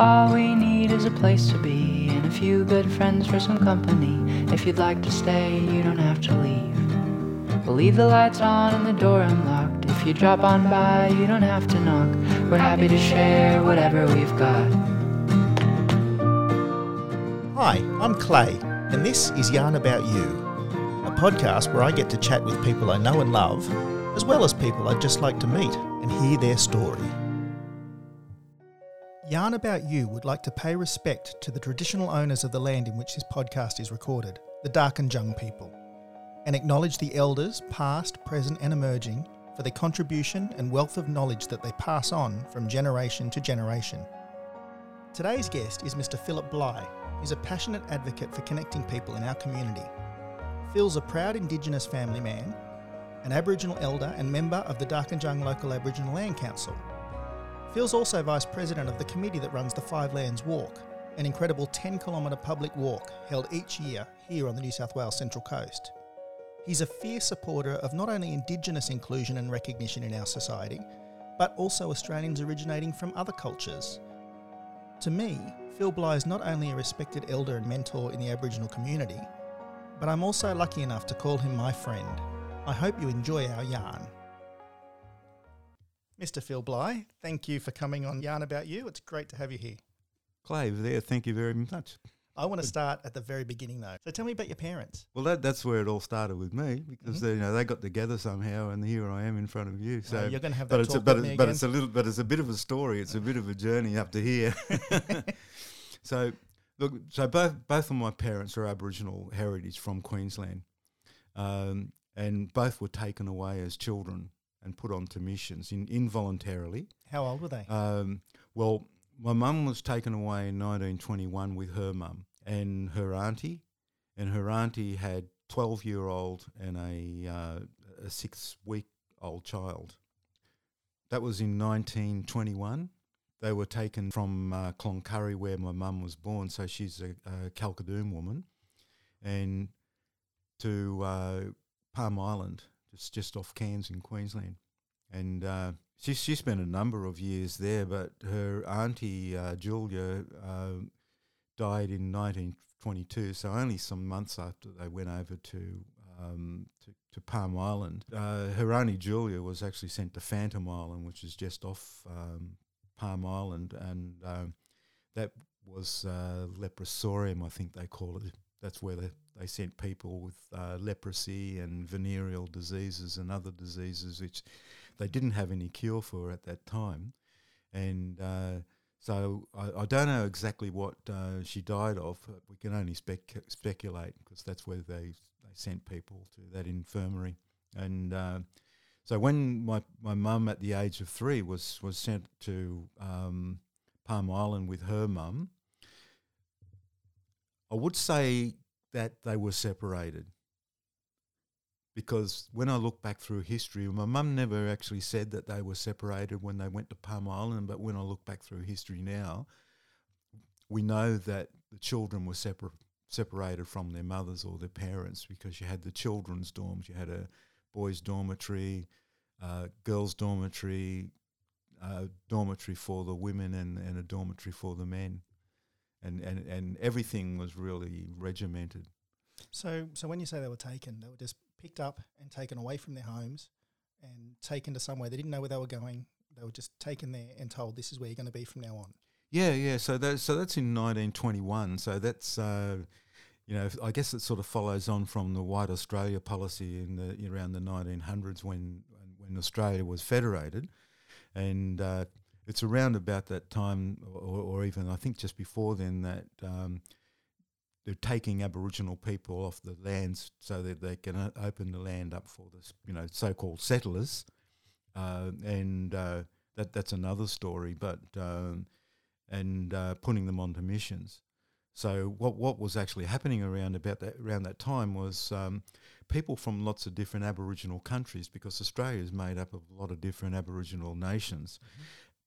All we need is a place to be and a few good friends for some company. If you'd like to stay, you don't have to leave. We'll leave the lights on and the door unlocked. If you drop on by, you don't have to knock. We're happy to share whatever we've got. Hi, I'm Clay, and this is Yarn About You, a podcast where I get to chat with people I know and love, as well as people I'd just like to meet and hear their story. Yarn About You would like to pay respect to the traditional owners of the land in which this podcast is recorded, the Darkinjung people, and acknowledge the elders, past, present, and emerging, for their contribution and wealth of knowledge that they pass on from generation to generation. Today's guest is Mr. Phillip Bligh. who's a passionate advocate for connecting people in our community. Phil's a proud Indigenous family man, an Aboriginal elder and member of the Darkinjung Local Aboriginal Land Council, Phil's also Vice President of the committee that runs the Five Lands Walk, an incredible 10 kilometre public walk held each year here on the New South Wales Central Coast. He's a fierce supporter of not only Indigenous inclusion and recognition in our society, but also Australians originating from other cultures. To me, Phil Bligh is not only a respected elder and mentor in the Aboriginal community, but I'm also lucky enough to call him my friend. I hope you enjoy our yarn. Mr. Phil Bligh, thank you for coming on Yarn About You. It's great to have you here. Clive, there, thank you very much. I want to start at the very beginning, though. So tell me about your parents. Well, that, that's where it all started with me because Mm-hmm. they, you know they got together somehow, and here I am in front of you. So Well, you're going to have but that it's a, but, with it's, me but again. it's a little, but it's a bit of a story. It's a bit of a journey up to here. so look, so both both of my parents are Aboriginal heritage from Queensland, um, and both were taken away as children and put onto missions in, involuntarily. How old were they? Um, well, my mum was taken away in 1921 with her mum and her auntie, and her auntie had 12 year old and a, uh, a six week old child. That was in 1921. They were taken from uh, Cloncurry, where my mum was born, so she's a, a Kalkadoon woman, and to uh, Palm Island, just just off Cairns in Queensland, and uh, she she spent a number of years there. But her auntie uh, Julia uh, died in 1922, so only some months after they went over to um, to, to Palm Island. Uh, her auntie Julia was actually sent to Fantome Island, which is just off um, Palm Island, and um, that was uh, leprosorium, I think they call it. That's where they, they sent people with uh, leprosy and venereal diseases and other diseases which they didn't have any cure for at that time. And uh, so I, I don't know exactly what uh, she died of. We can only spec- speculate because that's where they, they sent people to that infirmary. And uh, so when my, my mum at the age of three was, was sent to um, Palm Island with her mum, I would say that they were separated because when I look back through history, my mum never actually said that they were separated when they went to Palm Island, but when I look back through history now, we know that the children were separ- separated from their mothers or their parents because you had the children's dorms, you had a boys' dormitory, uh, girls' dormitory, uh, dormitory for the women, and, and a dormitory for the men. And, and, and everything was really regimented. So, so when you say they were taken, they were just picked up and taken away from their homes and taken to somewhere they didn't know where they were going. They were just taken there and told, "This is where you're going to be from now on." Yeah, yeah. So that so that's in 1921. So that's uh, you know I guess it sort of follows on from the White Australia policy in the around the 1900s when when Australia was federated, and uh, it's around about that time, or, or even I think just before then that. Um, they're taking Aboriginal people off the lands so that they can open the land up for the you know so-called settlers, uh, and uh, that that's another story. But um, and uh, putting them onto missions. So what what was actually happening around about that around that time was um, people from lots of different Aboriginal countries because Australia is made up of a lot of different Aboriginal nations.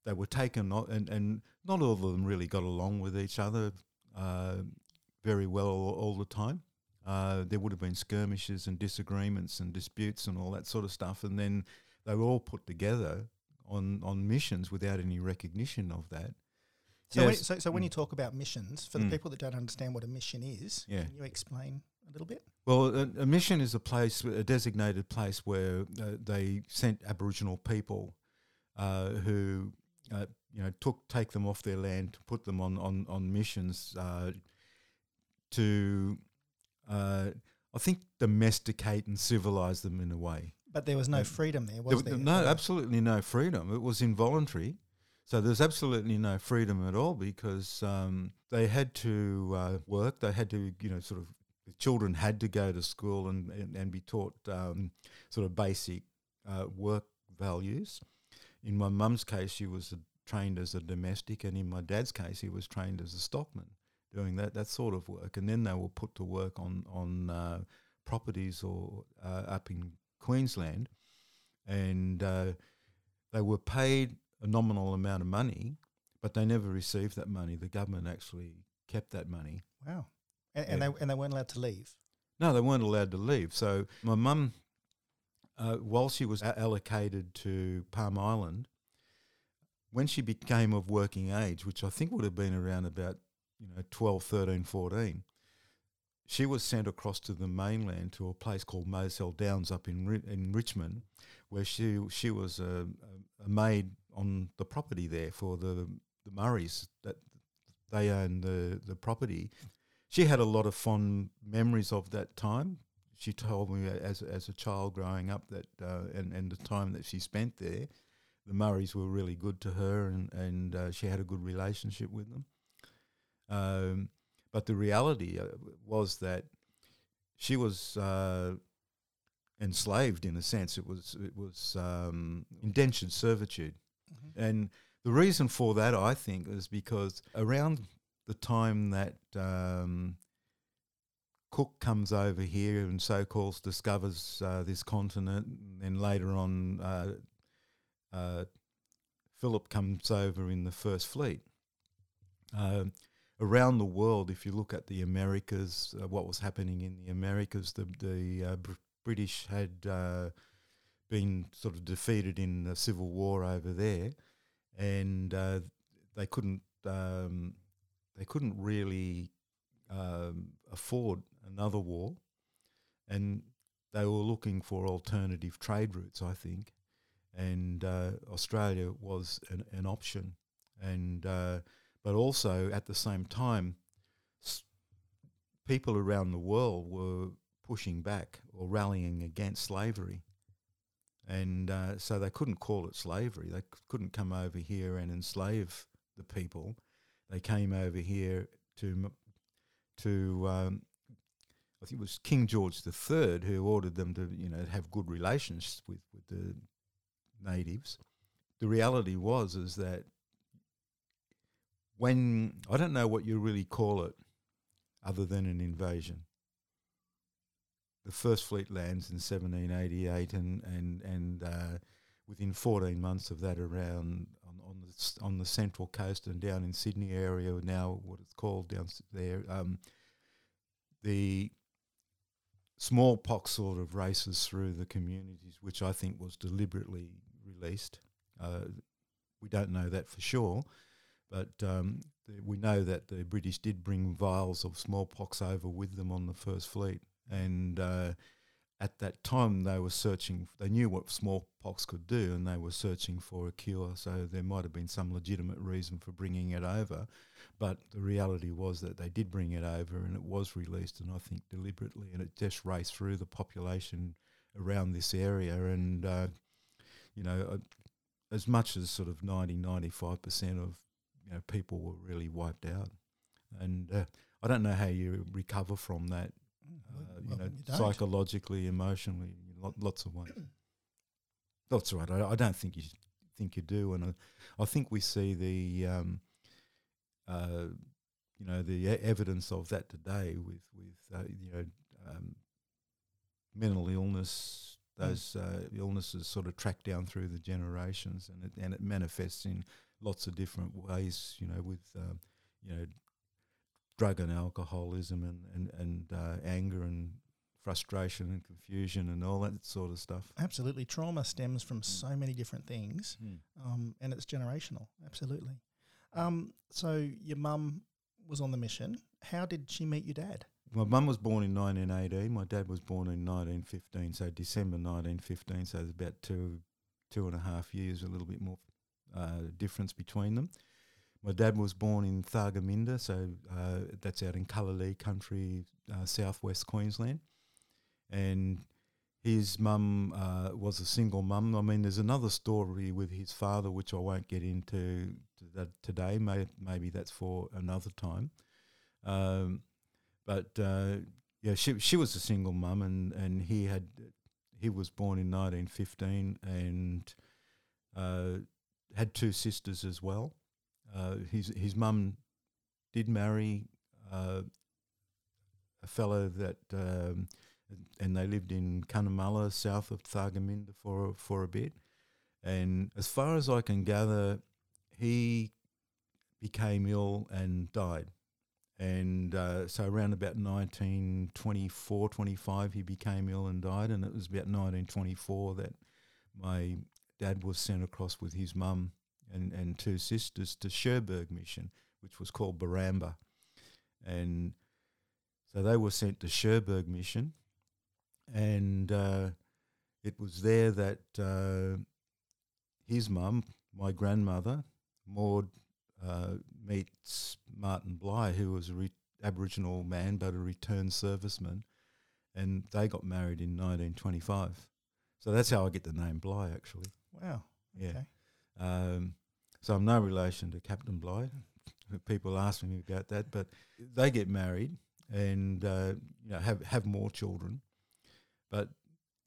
They were taken and and not all of them really got along with each other uh, very well all, all the time. Uh, there would have been skirmishes and disagreements and disputes and all that sort of stuff, and then they were all put together on on missions without any recognition of that So, when, Yes. so, so when Mm. you talk about missions, for the Mm. people that don't understand what a mission is, Yeah. can you explain a little bit? Well, a, a mission is a place, a designated place where uh, they sent Aboriginal people uh, who, uh, you know, took take them off their land, put them on on on missions uh, to, uh, I think, domesticate and civilize them in a way. But there was no freedom there, There was there? was no, absolutely no freedom. It was involuntary. So there's absolutely no freedom at all because um, they had to uh, work. They had to, you know, sort of, the children had to go to school and, and, and be taught um, sort of basic uh, work values. In my mum's case, she was uh, trained as a domestic, and in my dad's case, he was trained as a stockman, doing that that sort of work. And then they were put to work on on uh, properties or uh, up in Queensland, and uh, they were paid a nominal amount of money, but they never received that money. The government actually kept that money. Wow. And, and, Yeah. they, and they weren't allowed to leave. No, they weren't allowed to leave. So my mum, uh, while she was allocated to Palm Island, when she became of working age, which I think would have been around about, you know, 12, 13, 14, she was sent across to the mainland to a place called Moselle Downs up in in Richmond, where she she was a, a, a maid on the property there for the the Murrays that they owned the the property. She had a lot of fond memories of that time. She told me as as a child growing up that uh, and and the time that she spent there, the Murrays were really good to her and and uh, she had a good relationship with them. Um, but the reality uh, was that she was uh, enslaved in a sense. It was it was um, indentured servitude, and the reason for that, I think, is because around the time that um, Cook comes over here and so calls discovers uh, this continent, and then later on, uh, uh, Philip comes over in the first fleet. Um around the world, if you look at the Americas, uh, what was happening in the Americas, the the uh, Br- British had uh, been sort of defeated in the civil war over there, and they couldn't um, they couldn't really um, afford another war, and they were looking for alternative trade routes, I think, and uh, Australia was an, an option, and uh, but also at the same time, s- people around the world were pushing back or rallying against slavery. And uh, so they couldn't call it slavery. They c- couldn't come over here and enslave the people. They came over here to m- to um, I think it was King George III who ordered them to you know have good relations with with the natives. The reality was is that when I don't know what you really call it, other than an invasion. The first fleet lands in 1788, and and and uh, within 14 months of that, around on, on the on the central coast and down in Sydney area now, what it's called down there, um, the smallpox sort of races through the communities, which I think was deliberately released. Uh, we don't know that for sure, but um, we know that the British did bring vials of smallpox over with them on the First Fleet, and uh, at that time they were searching. They knew what smallpox could do, and they were searching for a cure. So there might have been some legitimate reason for bringing it over, but the reality was that they did bring it over, and it was released, and I think deliberately, and it just raced through the population around this area, and uh, you know. Uh, as much as sort of 90, 95% of you know people were really wiped out, and uh, I don't know how you recover from that. Uh, you Well, know, you psychologically, emotionally, lo- lots of ways. That's right. I, I don't think you think you do, and I, I think we see the, um, uh, you know, the e- evidence of that today with with uh, you know, um, mental illness. Mm. Those uh, illnesses sort of track down through the generations, and it and it manifests in lots of different ways. You know, with um, you know, drug and alcoholism, and and and uh, anger and frustration and confusion and all that sort of stuff. Absolutely. Trauma stems from so many different things, Mm. um, and it's generational. Absolutely. Um, so your mum was on the mission. How did she meet your dad? My mum was born in 1918. My dad was born in 1915. So December 1915. So there's about two, two and a half years, a little bit more uh, difference between them. My dad was born in Thargomindah, so uh, that's out in Kullilli country, uh, southwest Queensland. And his mum uh, was a single mum. I mean, there's another story with his father, which I won't get into today. May, maybe that's for another time. Um, but uh, yeah, she she was a single mum, and, and he had he was born in 1915 and uh, had two sisters as well. Uh, his his mum did marry uh, a fellow that, um, and they lived in Cunnamulla, south of Thargomindah, for for a bit. And as far as I can gather, he became ill and died. And uh, so around about 1924, 25, he became ill and died. And it was about 1924 that my dad was sent across with his mum and, and two sisters to Cherbourg Mission, which was called Barambah. And so they were sent to Cherbourg Mission. And uh, it was there that uh, his mum, my grandmother, Maud, uh, meets Martin Bligh, who was a re- Aboriginal man but a returned serviceman, and they got married in 1925. So that's how I get the name Bligh, actually. Wow. Yeah. Okay. Um, so I'm no relation to Captain Bligh. People ask me about that, but they get married and uh, you know have have more children. But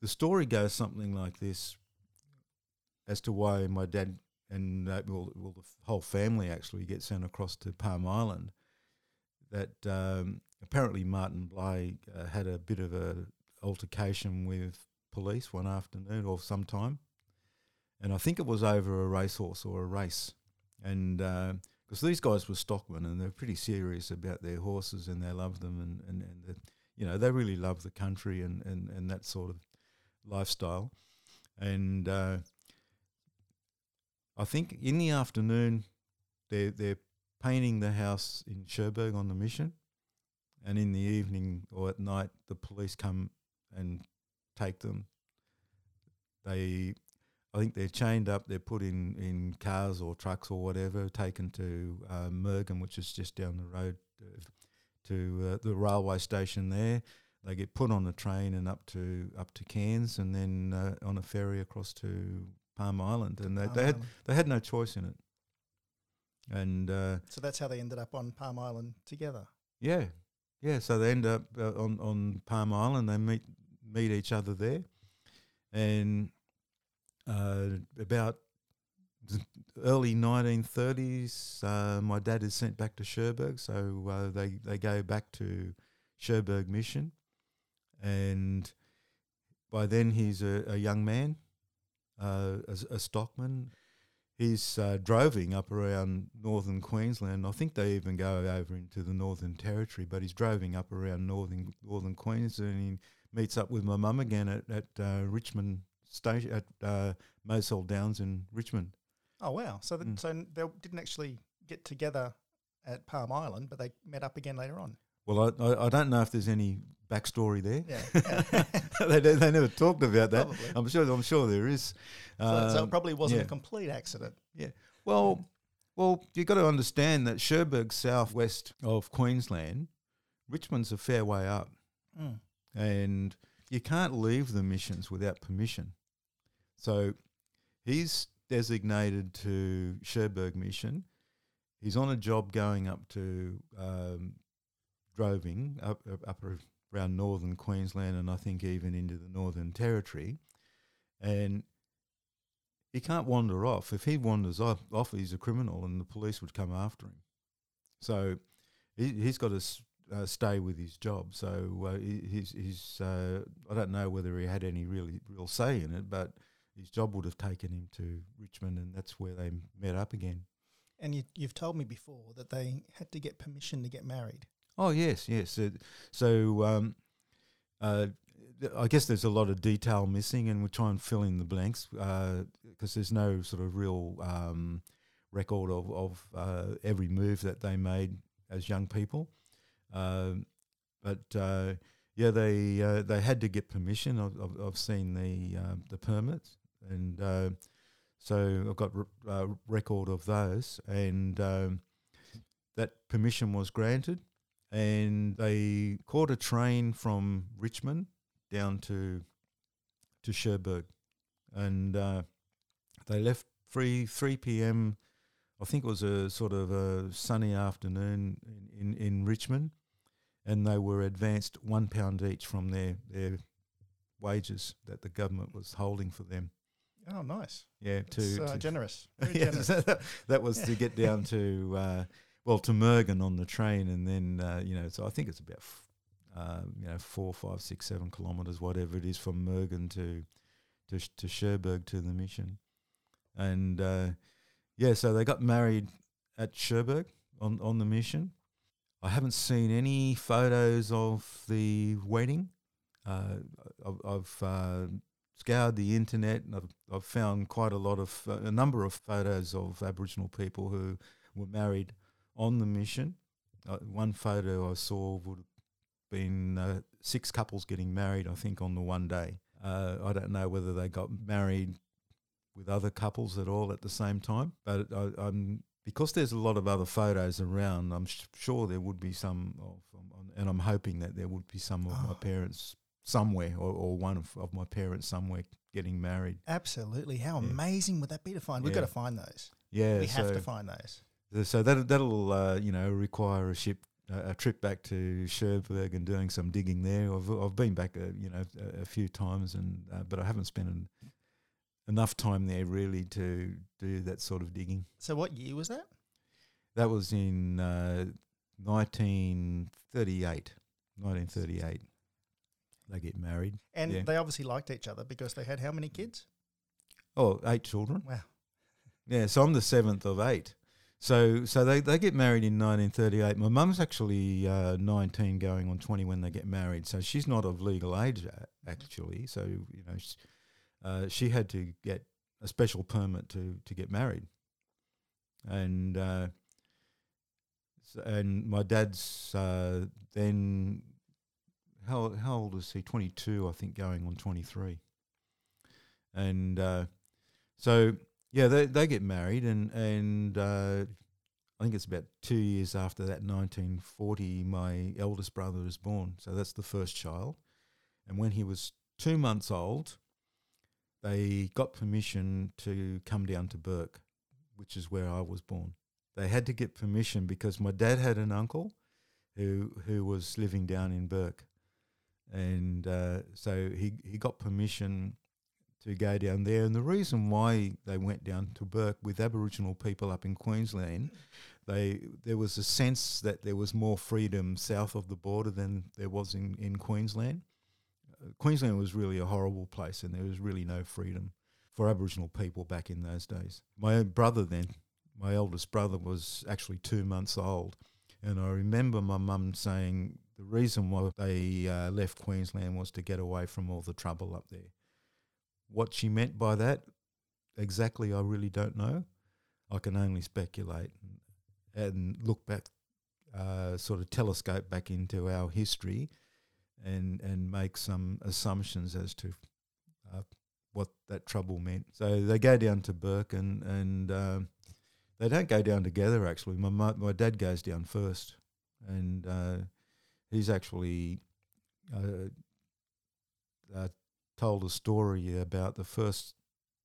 the story goes something like this: as to why my dad and uh, well, well, the whole family actually get sent across to Palm Island. That um, apparently Martin Bligh uh, had a bit of a altercation with police one afternoon or sometime, and I think it was over a racehorse or a race, and because these guys were stockmen and they're pretty serious about their horses and they love them and and, and you know they really love the country and, and, and that sort of lifestyle, and uh, I think in the afternoon they're they're painting the house in Cherbourg on the mission, and in the evening or at night the police come and take them. They, I think they're chained up. They're put in, in cars or trucks or whatever, taken to uh, Murgon, which is just down the road uh, to uh, the railway station there. They get put on a train and up to up to Cairns, and then uh, on a ferry across to Palm Island, and they, Palm they had Island. they had no choice in it. And uh, So that's how they ended up on Palm Island together. yeah, yeah. So they end up uh, on on Palm Island. They meet meet each other there, and uh, about early 1930s, uh, my dad is sent back to Cherbourg. So uh, they they go back to Cherbourg Mission, and by then he's a, a young man, uh, a, a stockman. He's uh, droving up around northern Queensland. I think they even go over into the Northern Territory, but he's droving up around northern northern Queensland. And he meets up with my mum again at at uh, Richmond station at uh, Moselle Downs in Richmond. Oh wow! So Mm. so they didn't actually get together at Palm Island, but they met up again later on. Well, I, I, I don't know if there's any backstory there. Yeah. they, they never talked about that. Probably. I'm sure I'm sure there is. so, so it Um, probably wasn't yeah. a complete accident. Yeah. Well, well, you've got to understand that Cherbourg, southwest of Queensland, Richmond's a fair way up, Mm. and you can't leave the missions without permission. So he's designated to Cherbourg Mission. He's on a job going up to um, Droving, up, up, around northern Queensland, and I think even into the Northern Territory. And he can't wander off. If he wanders off, off, he's a criminal, and the police would come after him. So he, he's got to uh, stay with his job. So uh, he, he's, he's uh, I don't know whether he had any really real say in it, but his job would have taken him to Richmond, and that's where they met up again. And you, you've told me before that they had to get permission to get married. Oh yes, yes. So, so um, uh, th- I guess there's a lot of detail missing, and we'll try and fill in the blanks because there's no sort of real um, record of, of uh, every move that they made as young people. Um, but uh, yeah, they uh, they had to get permission. I've, I've, I've seen the um, the permits, and uh, so I've got r- uh, record of those, and um, that permission was granted, and they caught a train from Richmond down to to Cherbourg, and uh, they left three three p.m. I think it was a sort of a sunny afternoon in, in, in Richmond, and they were advanced one pound each from their their wages that the government was holding for them. Oh, nice. Yeah, to, uh, to generous. Yeah, generous. that, that was to get down to uh, well to Murgon on the train, and then uh, you know, so I think it's about f- uh, you know four, five, six, seven kilometres, whatever it is, from Murgon to to Sh- to Cherbourg to the mission, and uh, yeah, so they got married at Cherbourg on on the mission. I haven't seen any photos of the wedding. Uh, I've, I've uh, scoured the internet and I've, I've found quite a lot of uh, a number of photos of Aboriginal people who were married on the mission. Uh, one photo I saw would have been uh, six couples getting married, I think, on the one day. Uh, I don't know whether they got married with other couples at all at the same time, but I, I'm because there's a lot of other photos around. I'm sh- sure there would be some of, um, and I'm hoping that there would be some of my Oh. parents somewhere, or, or one of, of my parents somewhere getting married. Absolutely. How Yeah. amazing would that be to find? We've Yeah. got to find those. Yeah, we have so- to find those. Uh, So that that'll uh, you know require a ship uh, a trip back to Cherbourg and doing some digging there. I've I've been back uh, you know a, a few times and uh, but I haven't spent an, enough time there really to do that sort of digging. So, what year was that? That was in uh, 1938. 1938. They get married. And Yeah. they obviously liked each other because they had how many kids? Oh, eight children. Wow. Yeah, so I'm the seventh of eight. So so they, they get married in 1938. My mum's actually uh, 19, going on 20 when they get married. So she's not of legal age actually. So you know, sh uh, she had to get a special permit to to get married, and uh, and my dad's uh, then how how old is he? 22, I think, going on 23, and uh, so yeah, they they get married, and and uh, I think it's about two years after that, 1940, my eldest brother is born. So that's the first child, and when he was two months old, they got permission to come down to Bourke, which is where I was born. They had to get permission because my dad had an uncle who who was living down in Bourke, and uh, so he he got permission to go down there. And the reason why they went down to Bourke with Aboriginal people up in Queensland, they there was a sense that there was more freedom south of the border than there was in, in Queensland. Uh, Queensland was really a horrible place, and there was really no freedom for Aboriginal people back in those days. My brother then, my eldest brother, was actually two months old, and I remember my mum saying the reason why they uh, left Queensland was to get away from all the trouble up there. What she meant by that, exactly, I really don't know. I can only speculate and, look back, uh, sort of telescope back into our history, and and make some assumptions as to uh, what that trouble meant. So they go down to Bourke, and and um, they don't go down together. Actually, my mu- my dad goes down first, and uh, he's actually uh, uh, told a story about the first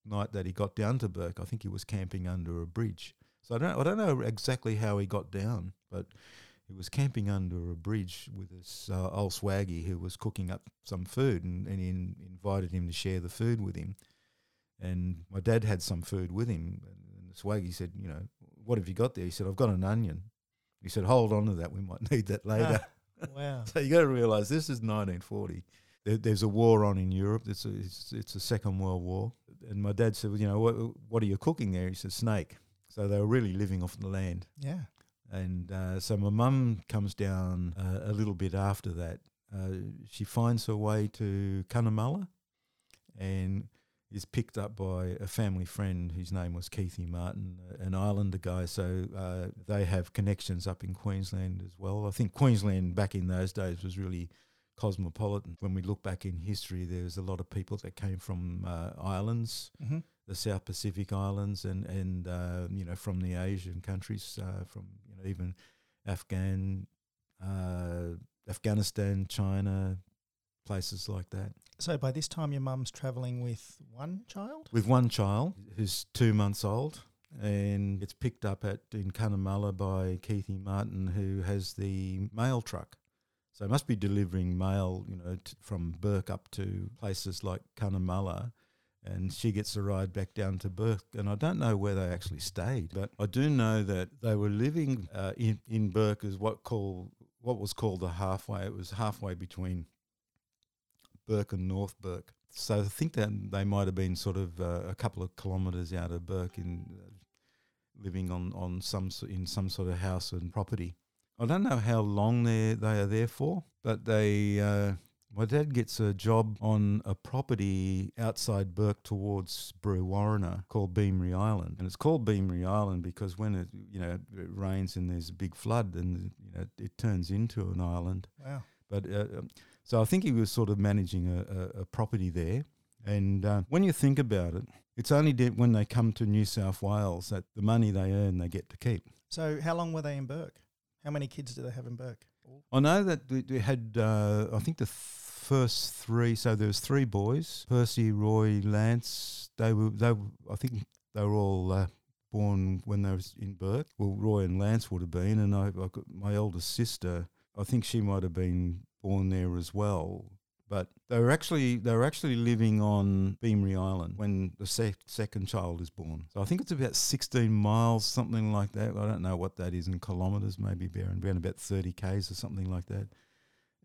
night that he got down to Bourke. I think he was camping under a bridge. So I don't I don't know exactly how he got down, but he was camping under a bridge with this uh, old swaggy who was cooking up some food, and, and he in, invited him to share the food with him. And my dad had some food with him, and the swaggy said, "You know, what have you got there?" He said, "I've got an onion." He said, "Hold on to that. We might need that later." Wow. So you got to realise this is 1940. There, there's a war on in Europe. It's a, it's, it's a Second World War. And my dad said, well, you know, what, what are you cooking there? He said, snake. So they were really living off the land. Yeah. And uh, so my mum comes down uh, a little bit after that. Uh, she finds her way to Cunnamulla. And is picked up by a family friend whose name was Keithy Martin, an Islander guy. So uh, they have connections up in Queensland as well. I think Queensland back in those days was really cosmopolitan. When we look back in history, there's a lot of people that came from uh, islands, Mm-hmm. the South Pacific islands, and and uh, you know from the Asian countries, uh, from you know even Afghan, uh, Afghanistan, China, places like that. So by this time, your mum's travelling with one child. with one child who's two months old and it's picked up at in Cunnamulla by Keithy Martin who has the mail truck. So must be delivering mail, you know, t- from Bourke up to places like Cunnamulla and she gets a ride back down to Bourke and I don't know where they actually stayed, but I do know that they were living uh, in in Bourke as what called what was called the halfway. It was halfway between Bourke and North Bourke. So I think that they might have been sort of uh, a couple of kilometres out of Bourke in uh, living on on some in some sort of house and property. I don't know how long they they are there for, but they. Uh, my dad gets a job on a property outside Bourke towards Brewarrina called Beamery Island, and it's called Beamery Island because when it you know it rains and there's a big flood, and you know it turns into an island. Wow. But uh, um, so I think he was sort of managing a, a, a property there. And uh, when you think about it, it's only when they come to New South Wales that the money they earn they get to keep. So how long were they in Bourke? How many kids do they have in Bourke? I know that they, they had, uh, I think the th- first three. So there was three boys: Percy, Roy, Lance. They were, they, were, I think they were all uh, born when they was in Bourke. Well, Roy and Lance would have been, and I, I got my eldest sister. I think she might have been born there as well. But they were actually they were actually living on Beamery Island when the sec- second child is born. So I think it's about 16 miles, something like that. I don't know what that is in kilometres, maybe around, about 30 k's or something like that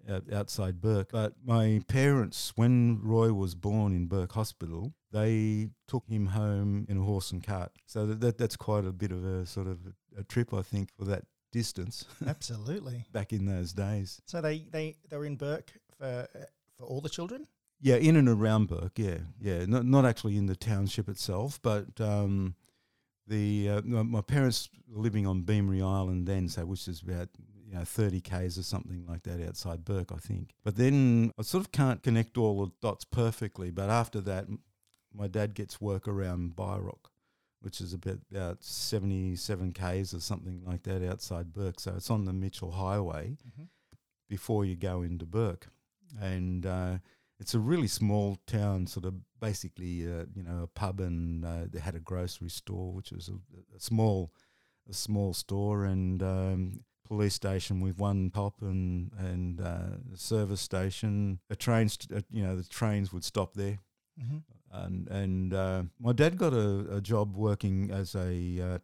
out, outside Bourke. But my parents, when Roy was born in Bourke Hospital, they took him home in a horse and cart. So that, that that's quite a bit of a sort of a, a trip, I think, for that distance Absolutely. back in those days. So they they they were in Bourke for for all the children. Yeah, in and around Bourke. Yeah, yeah. Not not actually in the township itself, but um, the uh, my, my parents were living on Beamery Island then, so which is about you know thirty k's or something like that outside Bourke, I think. But then I sort of can't connect all the dots perfectly. But after that, my dad gets work around Byrock, which is about, about seventy seven k's or something like that outside Bourke. So it's on the Mitchell Highway before you go into Bourke, and uh, it's a really small town, sort of basically, uh, you know, a pub, and uh, they had a grocery store, which was a, a small, a small store, and um, police station with one cop, and and uh, service station. A train, st- uh, you know, the trains would stop there, Mm-hmm. And and uh, my dad got a, a job working as a uh,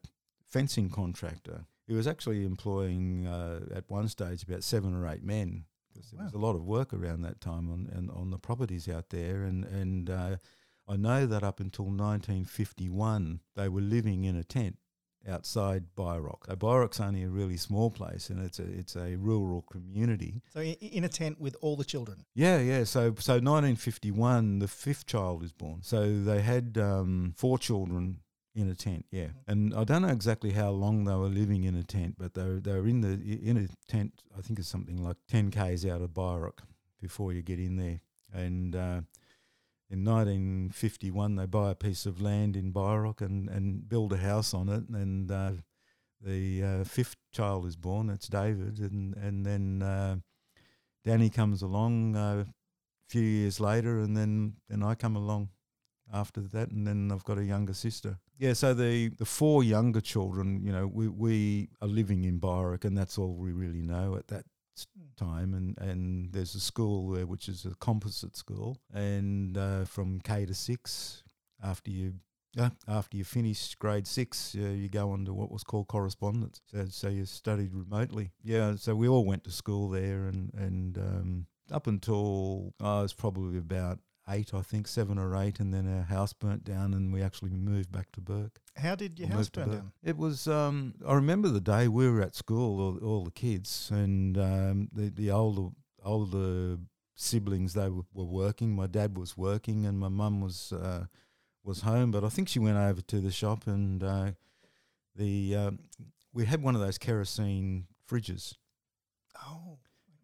fencing contractor. He was actually employing uh, at one stage about seven or eight men because there was a lot of work around that time on and on the properties out there, and and uh, I know that up until 1951 they were living in a tent outside Byrock. So Byrock's only a really small place, and it's a it's a rural community. So in a tent with all the children. Yeah, yeah. So, so 1951, the fifth child is born. So they had um, four children in a tent. Yeah, and I don't know exactly how long they were living in a tent, but they were, they were in the in a tent. I think it's something like 10 k's out of Byrock before you get in there. And uh, in 1951, they buy a piece of land in Byrock and, and build a house on it. And uh, the uh, fifth child is born. It's David, and and then uh, Danny comes along uh, a few years later, and then then I come along after that, and then I've got a younger sister. Yeah, so the the four younger children, you know, we we are living in Byrock, and that's all we really know at that time. And and there's a school there which is a composite school, and uh, from K to six, after you. Uh, after you finish grade six, uh, you go on to what was called correspondence. So, so you studied remotely. Yeah, so we all went to school there, and and um, up until I was probably about eight, I think, seven or eight, and then our house burnt down, and we actually moved back to Bourke. How did your house burn down? It was. Um, I remember the day we were at school, all, all the kids, and um, the the older older siblings they were, were working. My dad was working, and my mum was uh, was home, but I think she went over to the shop and uh, the um, we had one of those kerosene fridges. Oh,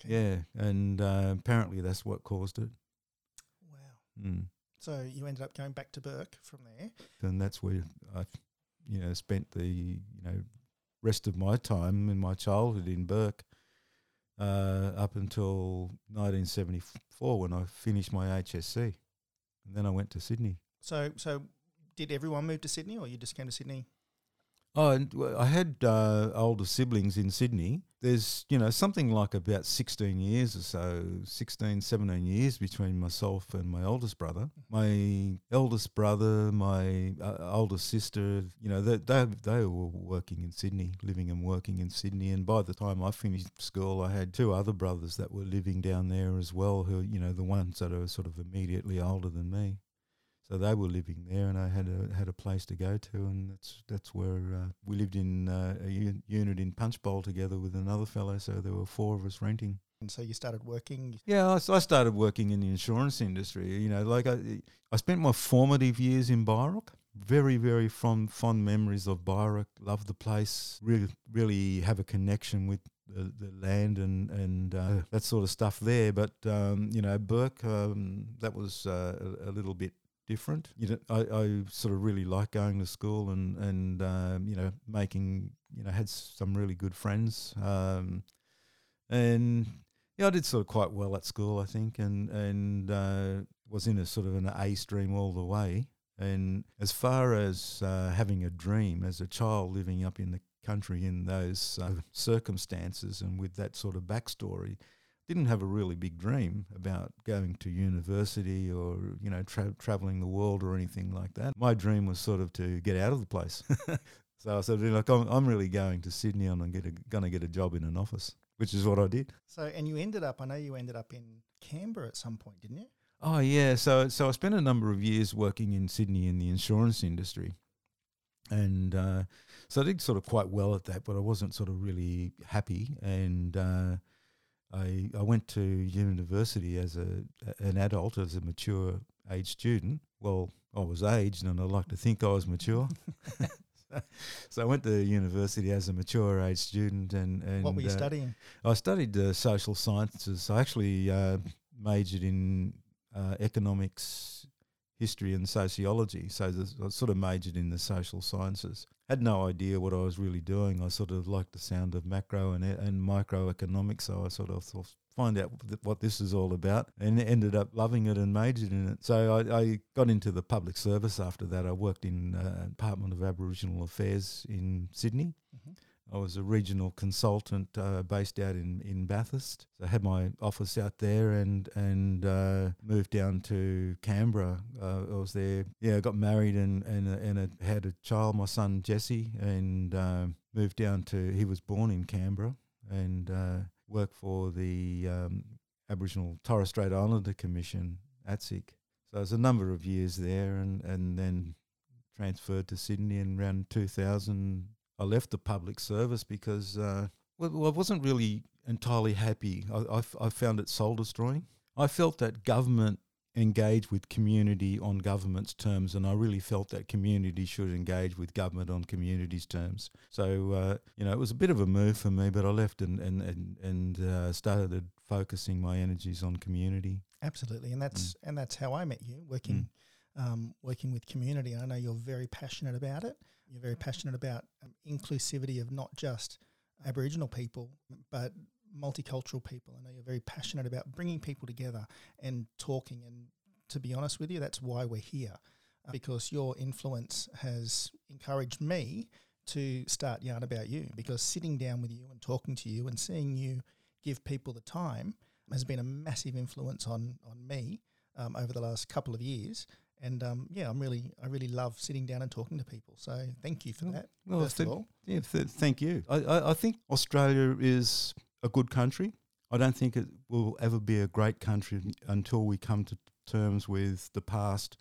okay. Yeah, and uh, apparently that's what caused it. Mm. So you ended up going back to Bourke from there. And that's where I, you know, spent the you know rest of my time in my childhood in Bourke. Uh, up until 1974 when I finished my HSC, and then I went to Sydney. So, so did everyone move to Sydney, or you just came to Sydney? Oh, and well, I had uh, older siblings in Sydney. There's, you know, something like about 16 years or so, 16, 17 years between myself and my oldest brother. My eldest brother, my uh, sister, you know, they, they, they were working in Sydney, living and working in Sydney. And by the time I finished school, I had two other brothers that were living down there as well, who, you know, the ones that are sort of immediately older than me. So they were living there, and I had a had a place to go to, and that's that's where uh, we lived in uh, a un- unit in Punchbowl together with another fellow. So there were four of us renting. And so you started working. Yeah, I started working in the insurance industry. You know, like I I spent my formative years in Byrock. Very very fond fond memories of Byrock. Love the place. Really really have a connection with the, the land and and uh, that sort of stuff there. But um, you know, Bourke, um, that was uh, a, a little bit different. You know, I, I sort of really like going to school and and um, you know making you know had some really good friends. Um, and yeah, I did sort of quite well at school, I think, and and uh, was in a sort of an A stream all the way. And as far as uh, having a dream as a child living up in the country in those uh, circumstances and with that sort of backstory, didn't have a really big dream about going to university or you know tra- traveling the world or anything like that. My dream was sort of to get out of the place. so I said, like, I'm, I'm really going to Sydney and I'm going to get a job in an office, which is what I did. So, and you ended up. I know you ended up in Canberra at some point, didn't you? Oh yeah, so so I spent a number of years working in Sydney in the insurance industry, and uh, so I did sort of quite well at that, but I wasn't sort of really happy. And uh, I I went to university as a an adult, as a mature age student. Well, I was aged, and I like to think I was mature. so I went to university as a mature age student, and, and what were you uh, studying? I studied uh, social sciences. I actually uh, majored in uh, economics, history, and sociology. So I sort of majored in the social sciences. Had no idea what I was really doing. I sort of liked the sound of macro and, and microeconomics. So I sort of thought, find out what this is all about, and ended up loving it and majored in it. So I, I got into the public service after that. I worked in uh, Department of Aboriginal Affairs in Sydney. Mhm. I was a regional consultant uh, based out in, in Bathurst. So I had my office out there and and uh, moved down to Canberra. Uh, I was there. Yeah, I got married and and uh, and uh, had a child, my son Jesse, and um, moved down to. He was born in Canberra and uh, worked for the um, Aboriginal Torres Strait Islander Commission, ATSIC. So it was a number of years there, and and then transferred to Sydney in around 2000. I left the public service because uh, well, I wasn't really entirely happy. I, I f- I found it soul destroying. I felt that government engaged with community on government's terms, and I really felt that community should engage with government on community's terms. So uh, you know, it was a bit of a move for me, but I left and and and, and uh, started focusing my energies on community. Absolutely, and that's and that's how I met you working um, working with community. I know you're very passionate about it. You're very passionate about um, inclusivity of not just Aboriginal people, but multicultural people. I know you're very passionate about bringing people together and talking. And to be honest with you, that's why we're here, uh, because your influence has encouraged me to start Yarn About You. Because sitting down with you and talking to you and seeing you give people the time has been a massive influence on on me um, over the last couple of years. And um, yeah, I'm really I really love sitting down and talking to people. So thank you for Well, that. well, first th- of all, Yeah, th- thank you. I, I, I think Australia is a good country. I don't think it will ever be a great country until we come to terms with the past.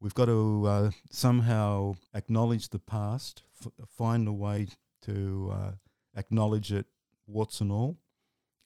We've got to uh, somehow acknowledge the past, f- find a way to uh, acknowledge it, warts and all,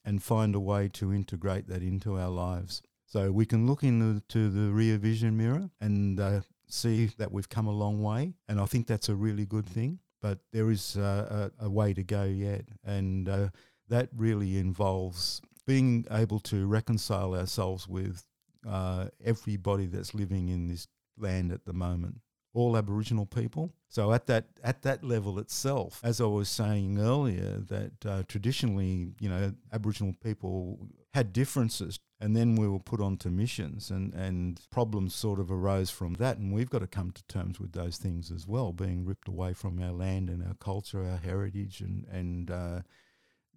and find a way to integrate that into our lives. So we can look into the rear vision mirror and uh, see that we've come a long way, and I think that's a really good thing. But there is uh, a, a, way to go yet, and uh, that really involves being able to reconcile ourselves with uh, everybody that's living in this land at the moment, all Aboriginal people. So at that at that level itself, as I was saying earlier, that uh, traditionally, you know, Aboriginal people had differences, and then we were put onto missions, and and problems sort of arose from that, and we've got to come to terms with those things as well, being ripped away from our land and our culture, our heritage, and and uh,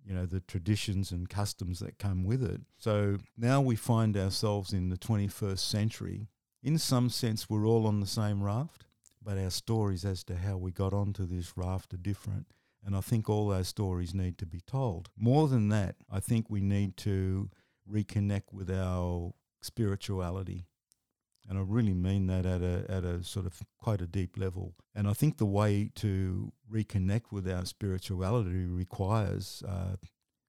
you know, the traditions and customs that come with it. So now we find ourselves in the 21st century. In some sense, we're all on the same raft, but our stories as to how we got onto this raft are different. And I think all those stories need to be told. More than that, I think we need to reconnect with our spirituality and I really mean that at a at a sort of quite a deep level. And I think the way to reconnect with our spirituality requires uh,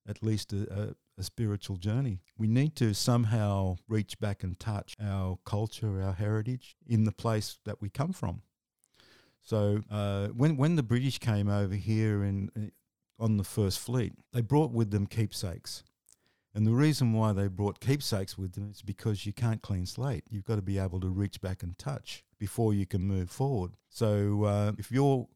at least a, a, a, spiritual journey. We need to somehow reach back and touch our culture, our heritage in the place that we come from. So uh, when when the British came over here in, in on the first fleet, they brought with them keepsakes. And the reason why they brought keepsakes with them is because you can't clean slate. You've got to be able to reach back and touch before you can move forward. So uh, if you're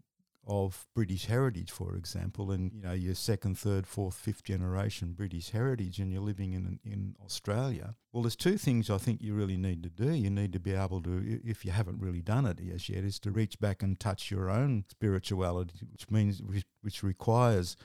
of British heritage, for example, and you know you're second, third, fourth, fifth generation British heritage, and you're living in in Australia. Well, there's two things I think you really need to do. You need to be able to, if you haven't really done it as yet, is to reach back and touch your own spirituality, which means which requires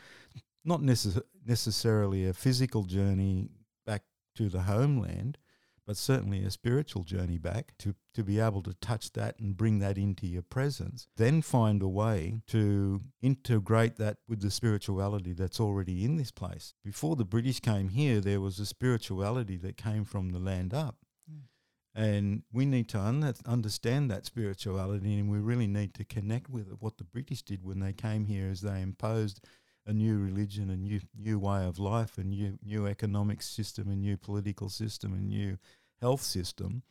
not necess- necessarily a physical journey back to the homeland, but certainly a spiritual journey back to, to be able to touch that and bring that into your presence. Then find a way to integrate that with the spirituality that's already in this place. Before the British came here, there was a spirituality that came from the land up. Hmm. And we need to un- understand that spirituality, and we really need to connect with it. What the British did when they came here is they imposed a new religion, a new new way of life, a new new economic system, a new political system, a new health system.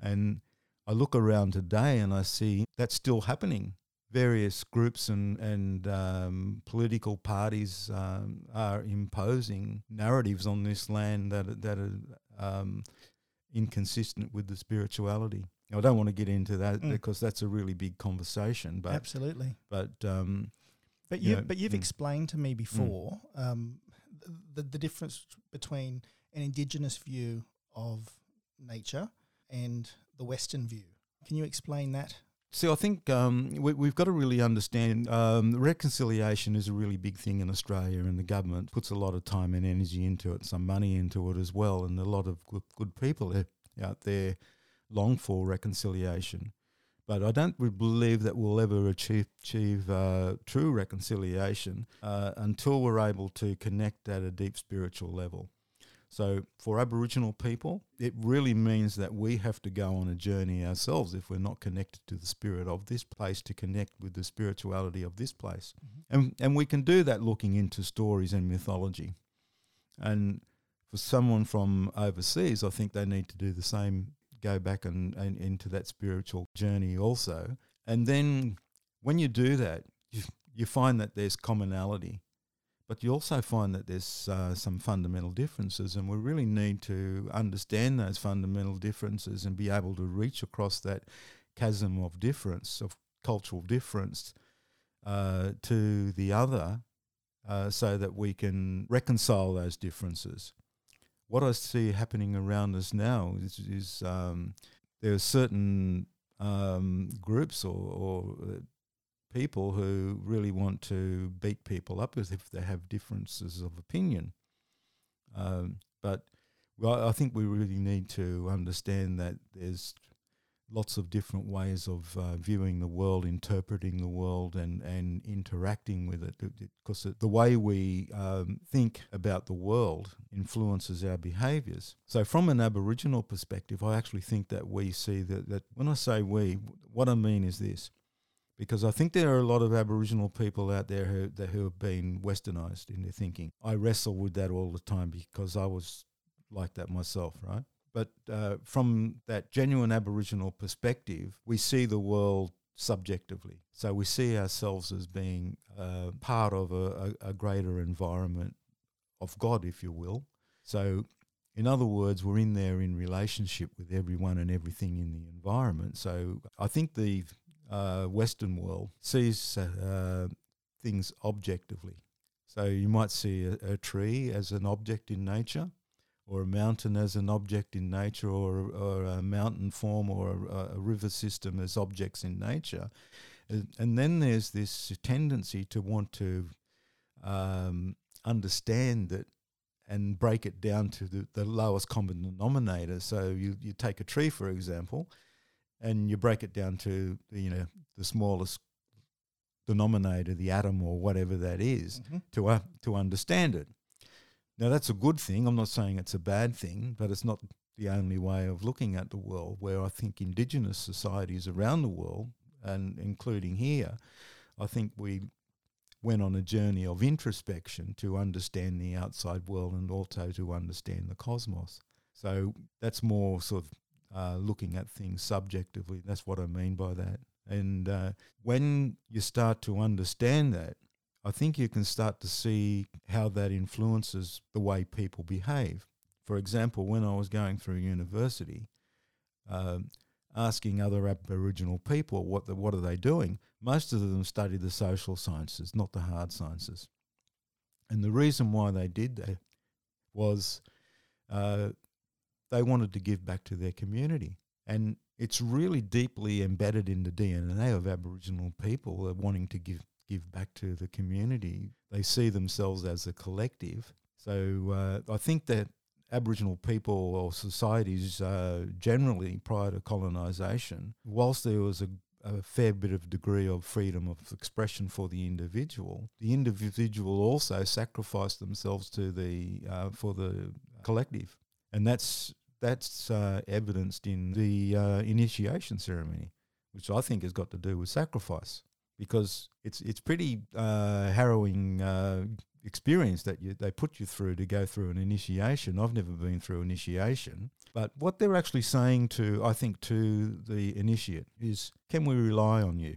And I look around today and I see that's still happening. Various groups and and um, political parties um, are imposing narratives on this land that that are um, inconsistent with the spirituality. I don't want to get into that mm. because that's a really big conversation. But absolutely. But um, but you, but you've mm. explained to me mm. before mm. um, the the difference between an indigenous view of nature and the Western view. Can you explain that? See, I think um, we, have got to really understand um, reconciliation is a really big thing in Australia, and the government puts a lot of time and energy into it, some money into it as well, and a lot of good, good people out there long for reconciliation. But I don't believe that we'll ever achieve, achieve uh, true reconciliation uh, until we're able to connect at a deep spiritual level. So, for Aboriginal people, it really means that we have to go on a journey ourselves if we're not connected to the spirit of this place to connect with the spirituality of this place. Mm-hmm. And, and we can do that looking into stories and mythology. And for someone from overseas, I think they need to do the same go back and, and into that spiritual journey also. And then when you do that, you, you find that there's commonality, but you also find that there's uh, some fundamental differences, and we really need to understand those fundamental differences and be able to reach across that chasm of difference, of cultural difference, uh, to the other, uh, so that we can reconcile those differences what I see happening around us now is, is um, there are certain um, groups or, or uh, people who really want to beat people up as if they have differences of opinion. Um, but well, I think we really need to understand that there's lots of different ways of uh, viewing the world, interpreting the world, and, and interacting with it. Because the way we um, think about the world influences our behaviours. So, from an Aboriginal perspective, I actually think that we see that, that when I say we, what I mean is this. Because I think there are a lot of Aboriginal people out there who, that, who have been westernized in their thinking. I wrestle with that all the time because I was like that myself, right? But uh, from that genuine Aboriginal perspective, we see the world subjectively. So we see ourselves as being uh, part of a, a, a greater environment of God, if you will. So, in other words, we're in there in relationship with everyone and everything in the environment. So, I think the uh, Western world sees uh, things objectively. So, you might see a, a, tree as an object in nature, or a mountain as an object in nature, or, or a mountain form or a, a river system as objects in nature. And then there's this tendency to want to um, understand that and break it down to the, the lowest common denominator. So you, you take a tree, for example, and you break it down to the, you know the smallest denominator, the atom or whatever that is, mm-hmm. to uh, to understand it. Now that's a good thing. I'm not saying it's a bad thing, but it's not the only way of looking at the world. Where I think indigenous societies around the world, and including here, I think we went on a journey of introspection to understand the outside world and also to understand the cosmos. So that's more sort of uh, looking at things subjectively. That's what I mean by that. And uh, when you start to understand that, I think you can start to see how that influences the way people behave. For example, when I was going through university, um, asking other Aboriginal people what the, what are they doing, most of them studied the social sciences, not the hard sciences. And the reason why they did that was uh, they wanted to give back to their community. And it's really deeply embedded in the DNA of Aboriginal people wanting to give, give back to the community. They see themselves as a collective. So uh, I think that Aboriginal people or societies uh, generally prior to colonisation, whilst there was a, a, fair bit of degree of freedom of expression for the individual, the individual also sacrificed themselves to the uh, for the collective, and that's that's uh, evidenced in the uh, initiation ceremony, which I think has got to do with sacrifice because it's it's pretty uh, harrowing uh, experience that you, they put you through to go through an initiation. I've never been through initiation, but what they're actually saying to, I think, to the initiate is, can we rely on you?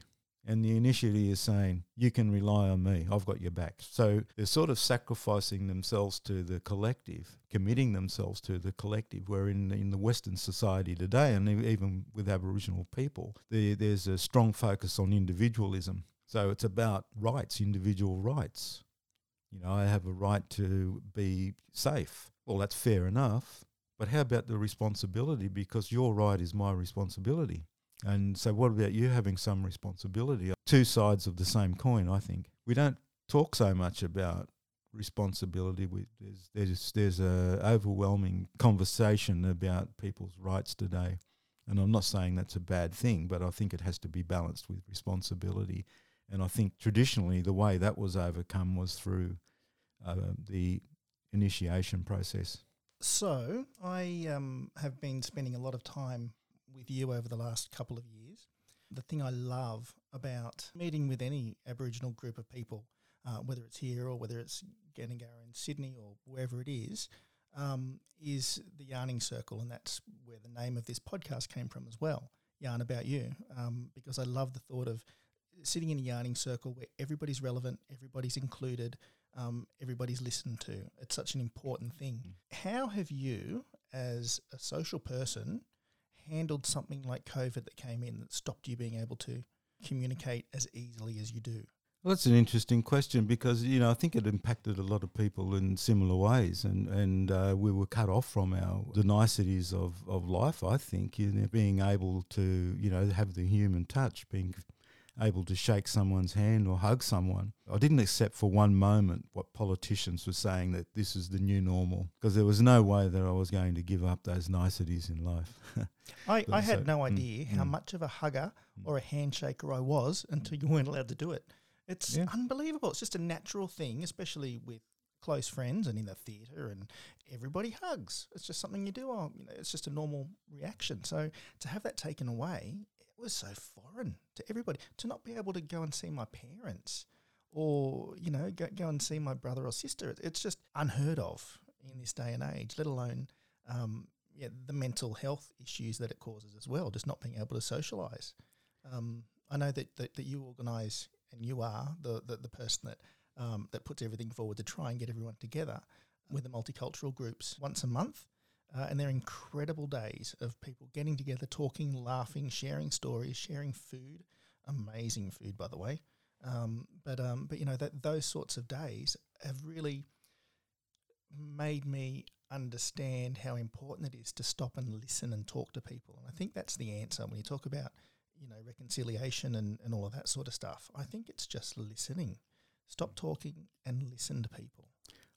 And the initiate is saying, you can rely on me. I've got your back. So they're sort of sacrificing themselves to the collective, committing themselves to the collective. Where in, in the Western society today, and even with Aboriginal people, there, there's a strong focus on individualism. So it's about rights, individual rights. You know, I have a right to be safe. Well, that's fair enough. But how about the responsibility? Because your right is my responsibility. And so, what about you having some responsibility? Two sides of the same coin, I think. We don't talk so much about responsibility. We, there's there's there's a overwhelming conversation about people's rights today, and I'm not saying that's a bad thing, but I think it has to be balanced with responsibility. And I think traditionally the way that was overcome was through uh, the initiation process. So I um, have been spending a lot of time with you over the last couple of years. The thing I love about meeting with any Aboriginal group of people, uh, whether it's here or whether it's Gadigal in Sydney or wherever it is, um, is the yarning circle, and that's where the name of this podcast came from as well. Yarn about you, um, because I love the thought of sitting in a yarning circle where everybody's relevant, everybody's included, um, everybody's listened to. It's such an important thing. Mm. How have you, as a social person, handled something like COVID that came in that stopped you being able to communicate as easily as you do? Well, that's an interesting question because you know I think it impacted a lot of people in similar ways, and and uh, we were cut off from our the niceties of, of life. I think you know, being able to you know have the human touch, being able to shake someone's hand or hug someone. I didn't accept for one moment what politicians were saying that this is the new normal because there was no way that I was going to give up those niceties in life. I, I had so, no mm, idea mm, how mm. much of a hugger mm. or a handshaker I was until you weren't allowed to do it. It's yeah. unbelievable. It's just a natural thing, especially with close friends and in the theatre and everybody hugs. It's just something you do. Oh, you know, it's just a normal reaction. So to have that taken away was so foreign to everybody to not be able to go and see my parents or you know go, go and see my brother or sister it's just unheard of in this day and age let alone um, yeah, the mental health issues that it causes as well, just not being able to socialise. Um, I know that, that, that you organise and you are the, the, the person that um, that puts everything forward to try and get everyone together with the multicultural groups once a month. Uh, and they're incredible days of people getting together, talking, laughing, sharing stories, sharing food. Amazing food, by the way. Um, but um, but you know that those sorts of days have really made me understand how important it is to stop and listen and talk to people. And I think that's the answer when you talk about you know reconciliation and, and all of that sort of stuff. I think it's just listening. Stop talking and listen to people.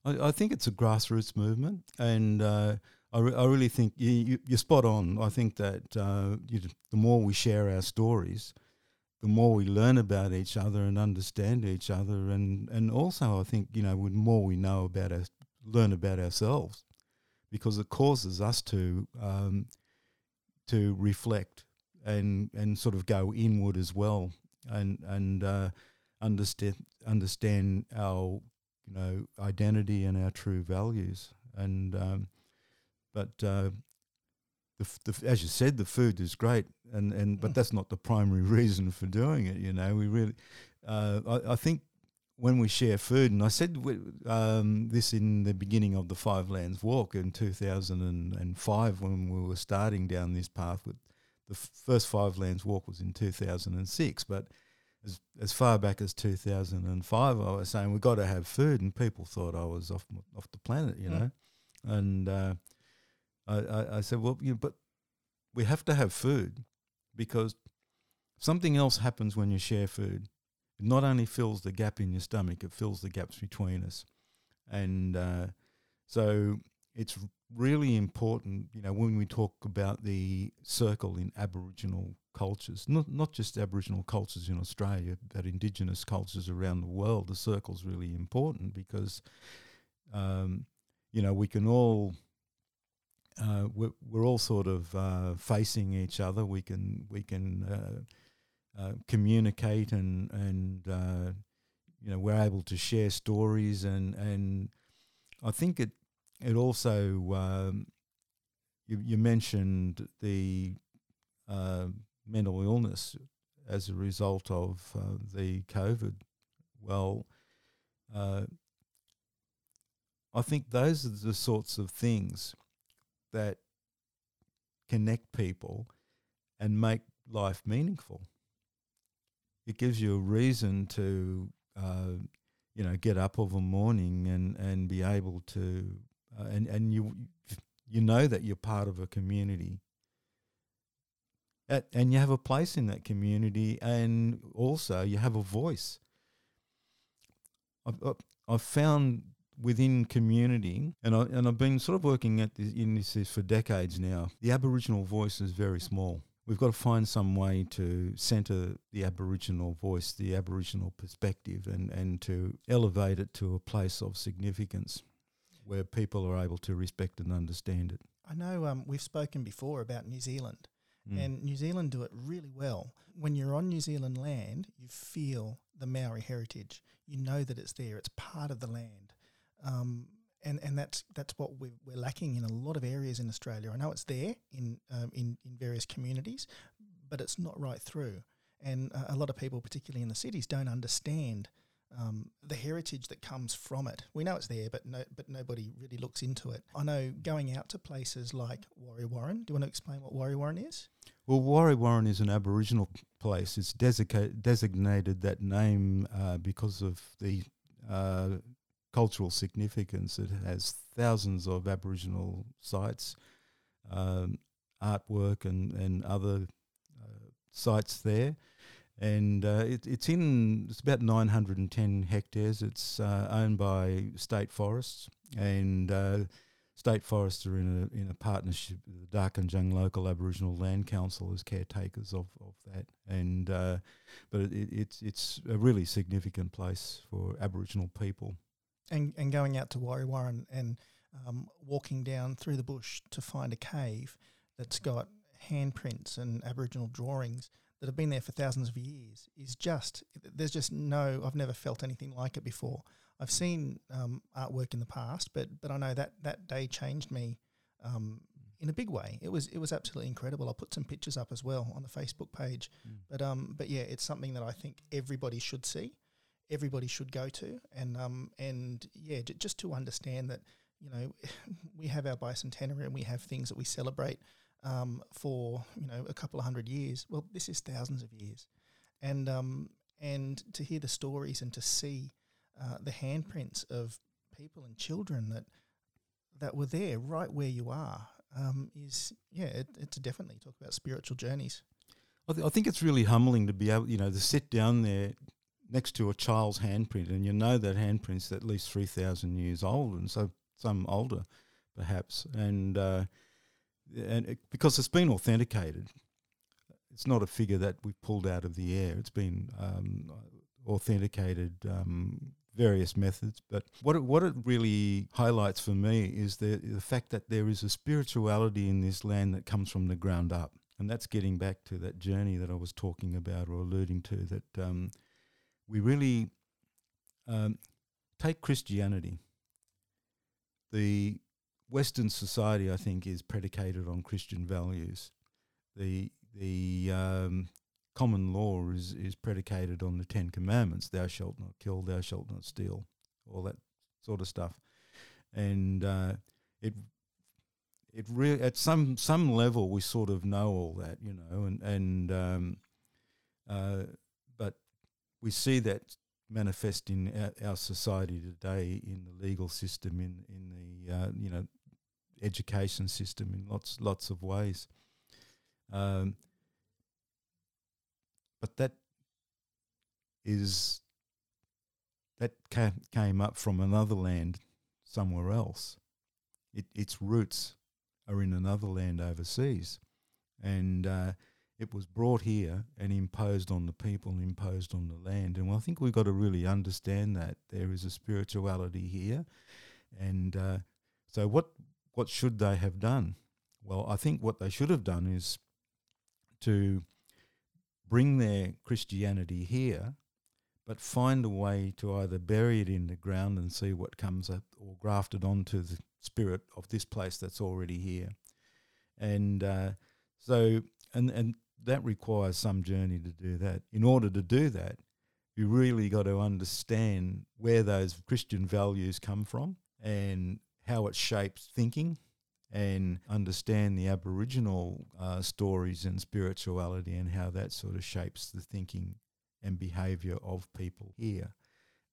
I, I think it's a grassroots movement, and uh, I, re- I really think you, you, you're spot on. I think that uh, you, the more we share our stories, the more we learn about each other and understand each other, and, and also I think you know the more we know about our, learn about ourselves, because it causes us to um, to reflect and and sort of go inward as well, and and uh, understand understand our you know identity and our true values, and um, but uh, the, the, as you said, the food is great, and, and but that's not the primary reason for doing it. You know, we really, uh, I, I, think when we share food, and I said um, this in the beginning of the Five Lands Walk in 2005 when we were starting down this path. With the f- first Five Lands Walk was in 2006, but as, as far back as 2005, I was saying we've got to have food, and people thought I was off off the planet, you mm. know, and uh, I, I, said, well, you but we have to have food because something else happens when you share food. It not only fills the gap in your stomach, it fills the gaps between us. And uh, so it's really important, you know, when we talk about the circle in Aboriginal cultures, not, not just Aboriginal cultures in Australia, but Indigenous cultures around the world, the circle's really important because, um, you know, we can all uh, we're, we're, all sort of uh, facing each other. We can we can uh, uh communicate and and uh, you know we're able to share stories and and I think it it also um, you, you, mentioned the uh, mental illness as a result of the COVID. Well. I think those are the sorts of things that connect people and make life meaningful. It gives you a reason to, uh, you know, get up of a morning and, and be able to, uh, and, and you, you know that you're part of a community. At, and you have a place in that community, and also you have a voice. I've, I've found within community, and I and I've been sort of working at this, in this for decades now. The Aboriginal voice is very small. We've got to find some way to centre the Aboriginal voice, the Aboriginal perspective, and, and to elevate it to a place of significance where people are able to respect and understand it. I know um, we've spoken before about New Zealand, mm. and New Zealand do it really well. When you're on New Zealand land, you feel the Maori heritage. You know that it's there, it's part of the land. Um, and and that's that's what we're, we're lacking in a lot of areas in Australia. I know it's there in um, in in various communities, but it's not right through. And uh, a lot of people, particularly in the cities, don't understand um, the heritage that comes from it. We know it's there, but no, but nobody really looks into it. I know going out to places like Warre Warren. Do you want to explain what Warre Warren is? Well, Warre Warren is an Aboriginal place. It's designated that name uh, because of the uh, cultural significance. It has thousands of Aboriginal sites, um, artwork, and, and other uh, sites there. And uh, it, it's in, it's about 910 hectares. It's uh, owned by State Forests, and uh, State Forests are in a, in a partnership with the Darkinjung Local Aboriginal Land Council as caretakers of, of that. And uh, but it, it's it's a really significant place for Aboriginal people and, and going out to Warre Warren and um, walking down through the bush to find a cave that's got handprints and Aboriginal drawings that have been there for thousands of years is just there's just no I've never felt anything like it before. I've seen um, artwork in the past, but but I know that that day changed me um, in a big way. It was it was absolutely incredible. I'll put some pictures up as well on the Facebook page. Mm. But um, but yeah, it's something that I think everybody should see, everybody should go to, and um, and yeah, j- just to understand that you know we have our bicentenary and we have things that we celebrate um, for you know a couple of hundred years. Well, this is thousands of years, and um, and to hear the stories and to see uh, the handprints of people and children that that were there right where you are um, is yeah, it, it's definitely talk about spiritual journeys. I, th- I think it's really humbling to be able, you know, to sit down there next to a child's handprint, and you know that handprint's at least three thousand years old, and so some older, perhaps, and uh, and it, because it's been authenticated, it's not a figure that we've pulled out of the air. It's been um, authenticated. Um, various methods but what it, what it really highlights for me is the the fact that there is a spirituality in this land that comes from the ground up and that's getting back to that journey that I was talking about or alluding to that um, we really um, take Christianity. The Western society, I think, is predicated on Christian values. The the um, common law is is predicated on the Ten Commandments: "Thou shalt not kill, thou shalt not steal," all that sort of stuff, and uh, it it really at some some level we sort of know all that, you know, and and um, uh, we see that manifest in our, society today in the legal system, in in the uh, you know education system, in lots lots of ways. Um, but that is that came, came up from another land somewhere else. It, its roots are in another land overseas, and uh, it was brought here and imposed on the people imposed on the land. And I think we've got to really understand that there is a spirituality here, and uh, so what what should they have done? Well, I think what they should have done is to bring their Christianity here, but find a way to either bury it in the ground and see what comes up or graft it onto the spirit of this place that's already here. And uh, so, and, and that requires some journey to do that. In order to do that, you really got to understand where those Christian values come from and how it shapes thinking and understand the Aboriginal uh, stories and spirituality and how that sort of shapes the thinking and behaviour of people here.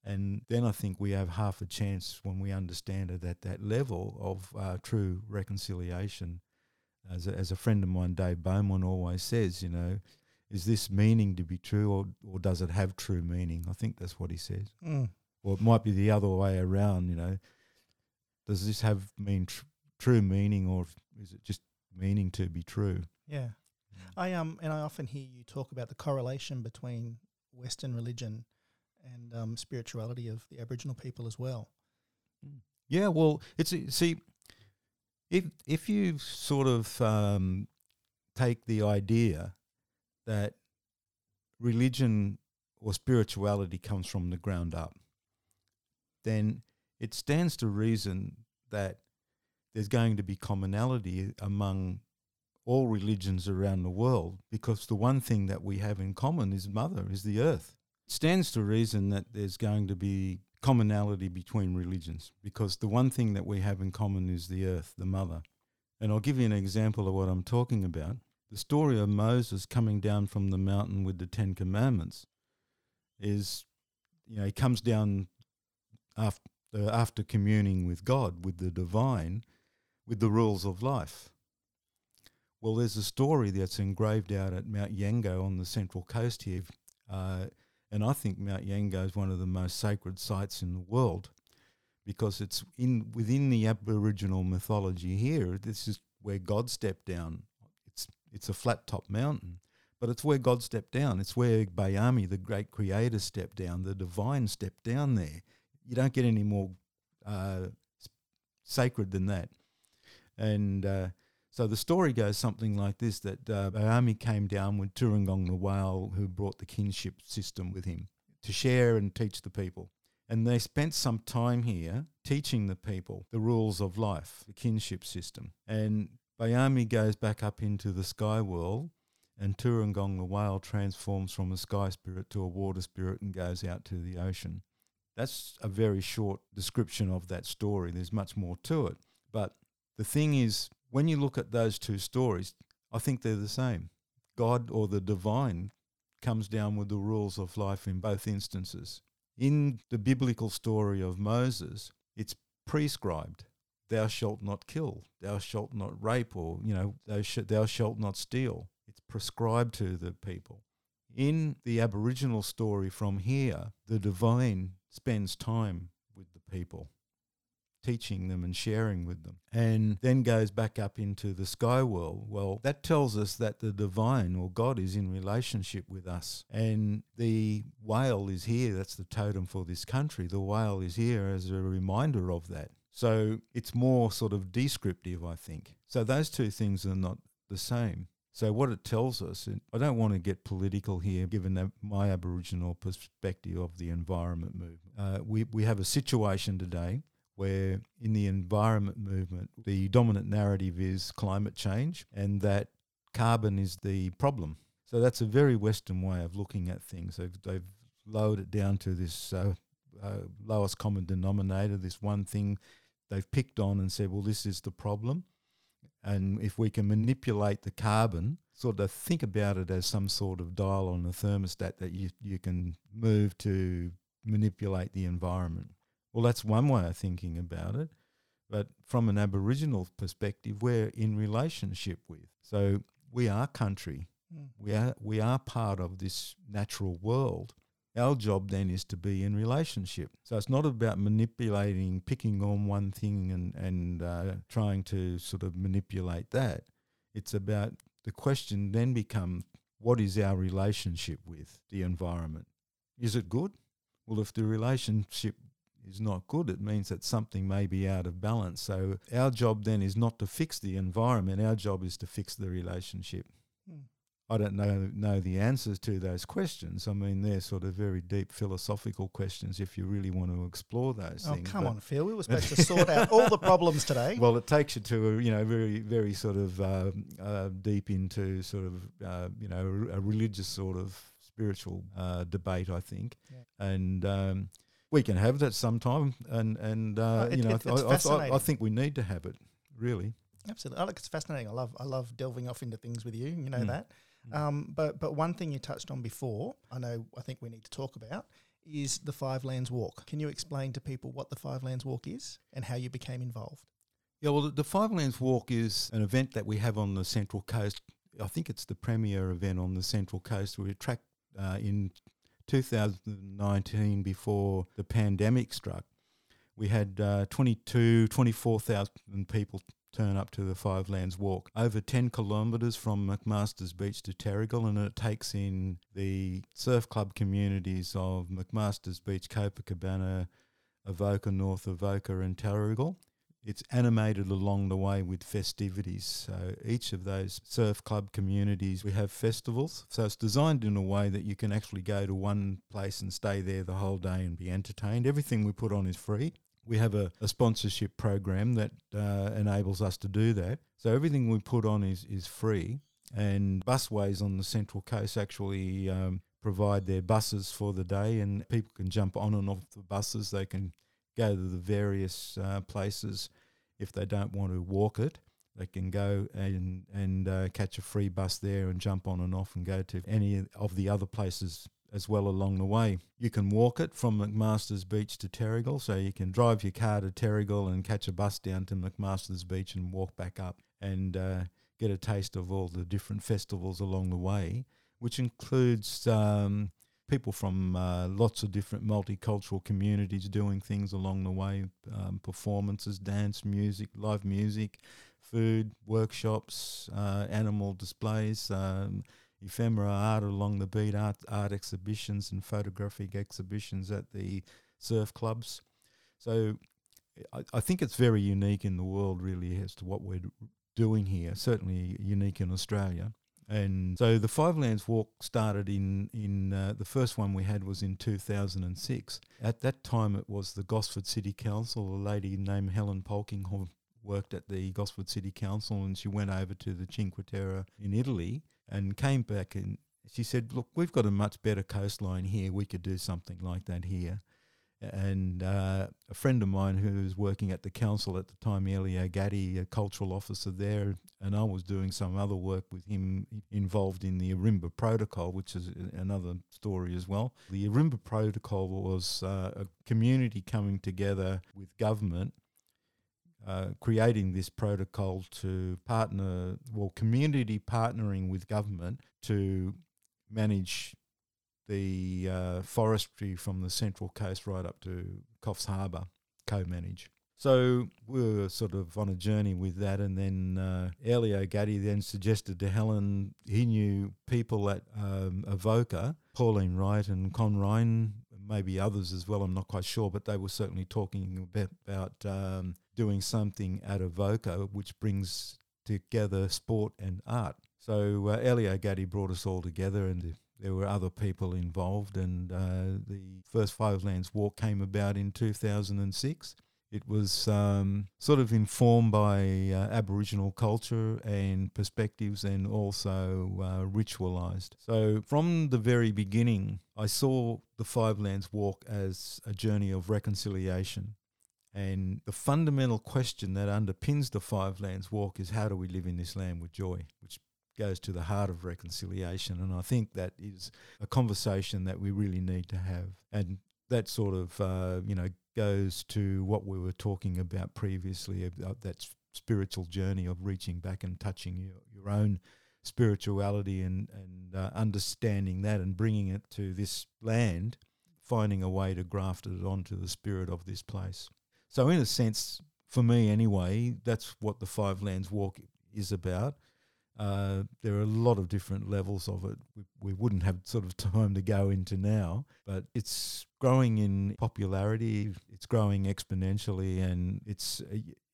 And then I think we have half a chance when we understand it at that level of uh, true reconciliation. As a, as a friend of mine, Dave Beaumont, always says, you know, is this meaning to be true or, or does it have true meaning? I think that's what he says. Mm. Or it might be the other way around, you know. Does this have mean tr- true meaning, or is it just meaning to be true? Yeah, I um, and I often hear you talk about the correlation between Western religion and um, spirituality of the Aboriginal people as well. Yeah, well, it's see, if if you sort of um, take the idea that religion or spirituality comes from the ground up, then it stands to reason that there's going to be commonality among all religions around the world because the one thing that we have in common is mother is the earth. It stands to reason that there's going to be commonality between religions because the one thing that we have in common is the earth the mother and i'll give you an example of what i'm talking about the story of moses coming down from the mountain with the 10 commandments is you know he comes down after after communing with god with the divine with the rules of life. Well, there's a story that's engraved out at Mount Yengo on the central coast here, uh, and I think Mount Yengo is one of the most sacred sites in the world because it's in within the Aboriginal mythology here. This is where God stepped down. It's it's a flat top mountain, but it's where God stepped down. It's where Bayami, the great creator, stepped down. The divine stepped down there. You don't get any more uh, sacred than that. And uh, so the story goes something like this that uh, Bayami came down with Turungong the whale, who brought the kinship system with him to share and teach the people. And they spent some time here teaching the people the rules of life, the kinship system. And Bayami goes back up into the sky world, and Turungong the whale transforms from a sky spirit to a water spirit and goes out to the ocean. That's a very short description of that story. There's much more to it. But the thing is, when you look at those two stories, I think they're the same. God or the divine comes down with the rules of life in both instances. In the biblical story of Moses, it's prescribed. Thou shalt not kill, thou shalt not rape, or, you know, thou, sh- thou shalt not steal. It's prescribed to the people. In the Aboriginal story from here, the divine spends time with the people teaching them and sharing with them, and then goes back up into the sky world. Well, that tells us that the divine or God is in relationship with us. And the whale is here, that's the totem for this country. The whale is here as a reminder of that. So it's more sort of descriptive, I think. So those two things are not the same. So what it tells us, and I don't want to get political here, given my Aboriginal perspective of the environment movement. Uh, we we have a situation today where in the environment movement, the dominant narrative is climate change and that carbon is the problem. So that's a very Western way of looking at things. They've, they've lowered it down to this uh, uh, lowest common denominator, this one thing they've picked on and said, well, this is the problem. And if we can manipulate the carbon, sort of think about it as some sort of dial on a thermostat that you, you can move to manipulate the environment. Well, that's one way of thinking about it. But from an Aboriginal perspective, we're in relationship with. So we are country. Mm. We are we are part of this natural world. Our job then is to be in relationship. So it's not about manipulating, picking on one thing and and uh, trying to sort of manipulate that. It's about the question then becomes what is our relationship with the environment? Is it good? Well, if the relationship is not good, it means that something may be out of balance. So our job then is not to fix the environment. Our job is to fix the relationship. Hmm. I don't know know the answers to those questions. I mean, they're sort of very deep philosophical questions if you really want to explore those oh, things. come but on, Phil. We were supposed to sort out all the problems today. Well, it takes you to a you know very very sort of uh, uh, deep into sort of uh, you know a religious sort of spiritual uh, debate, I think, yeah. and. Um, we can have that sometime, and and uh, it, you know, it, I, I, I, think we need to have it. Really, absolutely. I like it's fascinating. I love I love delving off into things with you. You know mm. that. Mm. Um, but but one thing you touched on before, I know I think we need to talk about is the Five Lands Walk. Can you explain to people what the Five Lands Walk is and how you became involved? Yeah, well, the, the Five Lands Walk is an event that we have on the Central Coast. I think it's the premier event on the Central Coast. We attract uh, in 2019, before the pandemic struck, we had uh, 22, 24,000 people turn up to the Five Lands Walk, over 10 kilometres from McMaster's Beach to Terrigal, and it takes in the surf club communities of McMaster's Beach, Copacabana, Avoca, North Avoca, and Terrigal. It's animated along the way with festivities. So each of those surf club communities, we have festivals. So it's designed in a way that you can actually go to one place and stay there the whole day and be entertained. Everything we put on is free. We have a, a sponsorship program that uh, enables us to do that. So everything we put on is, is free. And busways on the Central Coast actually um, provide their buses for the day, and people can jump on and off the buses. They can go to the various uh, places. If they don't want to walk it, they can go and and uh, catch a free bus there and jump on and off and go to any of the other places as well along the way. You can walk it from McMaster's Beach to Terrigal, so you can drive your car to Terrigal and catch a bus down to McMaster's Beach and walk back up and uh, get a taste of all the different festivals along the way, which includes um, people from uh, lots of different multicultural communities doing things along the way um, performances, dance, music, live music, food, workshops, uh, animal displays, um, ephemera art along the beat, art, art exhibitions, and photographic exhibitions at the surf clubs. So I, I think it's very unique in the world, really, as to what we're doing here, certainly unique in Australia. And so the Five Lands Walk started in in uh, the first one we had was in 2006. At that time, it was the Gosford City Council, a lady named Helen Polkinghorne worked at the Gosford City Council, and she went over to the Cinque Terre in Italy and came back and she said, "Look, we've got a much better coastline here. We could do something like that here." And uh, a friend of mine who was working at the council at the time, Elio Gatti, a cultural officer there, and I was doing some other work with him involved in the Ourimbah Protocol, which is another story as well. The Ourimbah Protocol was uh, a community coming together with government uh, creating this protocol to partner, well, community partnering with government to manage the uh, forestry from the central coast right up to Coffs Harbour, co-manage. So we were sort of on a journey with that, and then uh, Elio Gatti then suggested to Helen he knew people at um, Avoca, Pauline Wright and Con Ryan, maybe others as well. I'm not quite sure, but they were certainly talking about, um, doing something at Avoca, which brings together sport and art. So uh, Elio Gatti brought us all together, and there were other people involved, and uh, the first Five Lands Walk came about in 2006. It was um, sort of informed by uh, Aboriginal culture and perspectives and also uh, ritualised. So, from the very beginning, I saw the Five Lands Walk as a journey of reconciliation. And the fundamental question that underpins the Five Lands Walk is how do we live in this land with joy, which goes to the heart of reconciliation. And I think that is a conversation that we really need to have. And that sort of, uh, you know, goes to what we were talking about previously about that spiritual journey of reaching back and touching your, your own spirituality and, and uh, understanding that and bringing it to this land, finding a way to graft it onto the spirit of this place. So, in a sense, for me anyway, that's what the Five Lands Walk is about. Uh, there are a lot of different levels of it. We, we wouldn't have sort of time to go into now, but it's growing in popularity. It's growing exponentially, and it's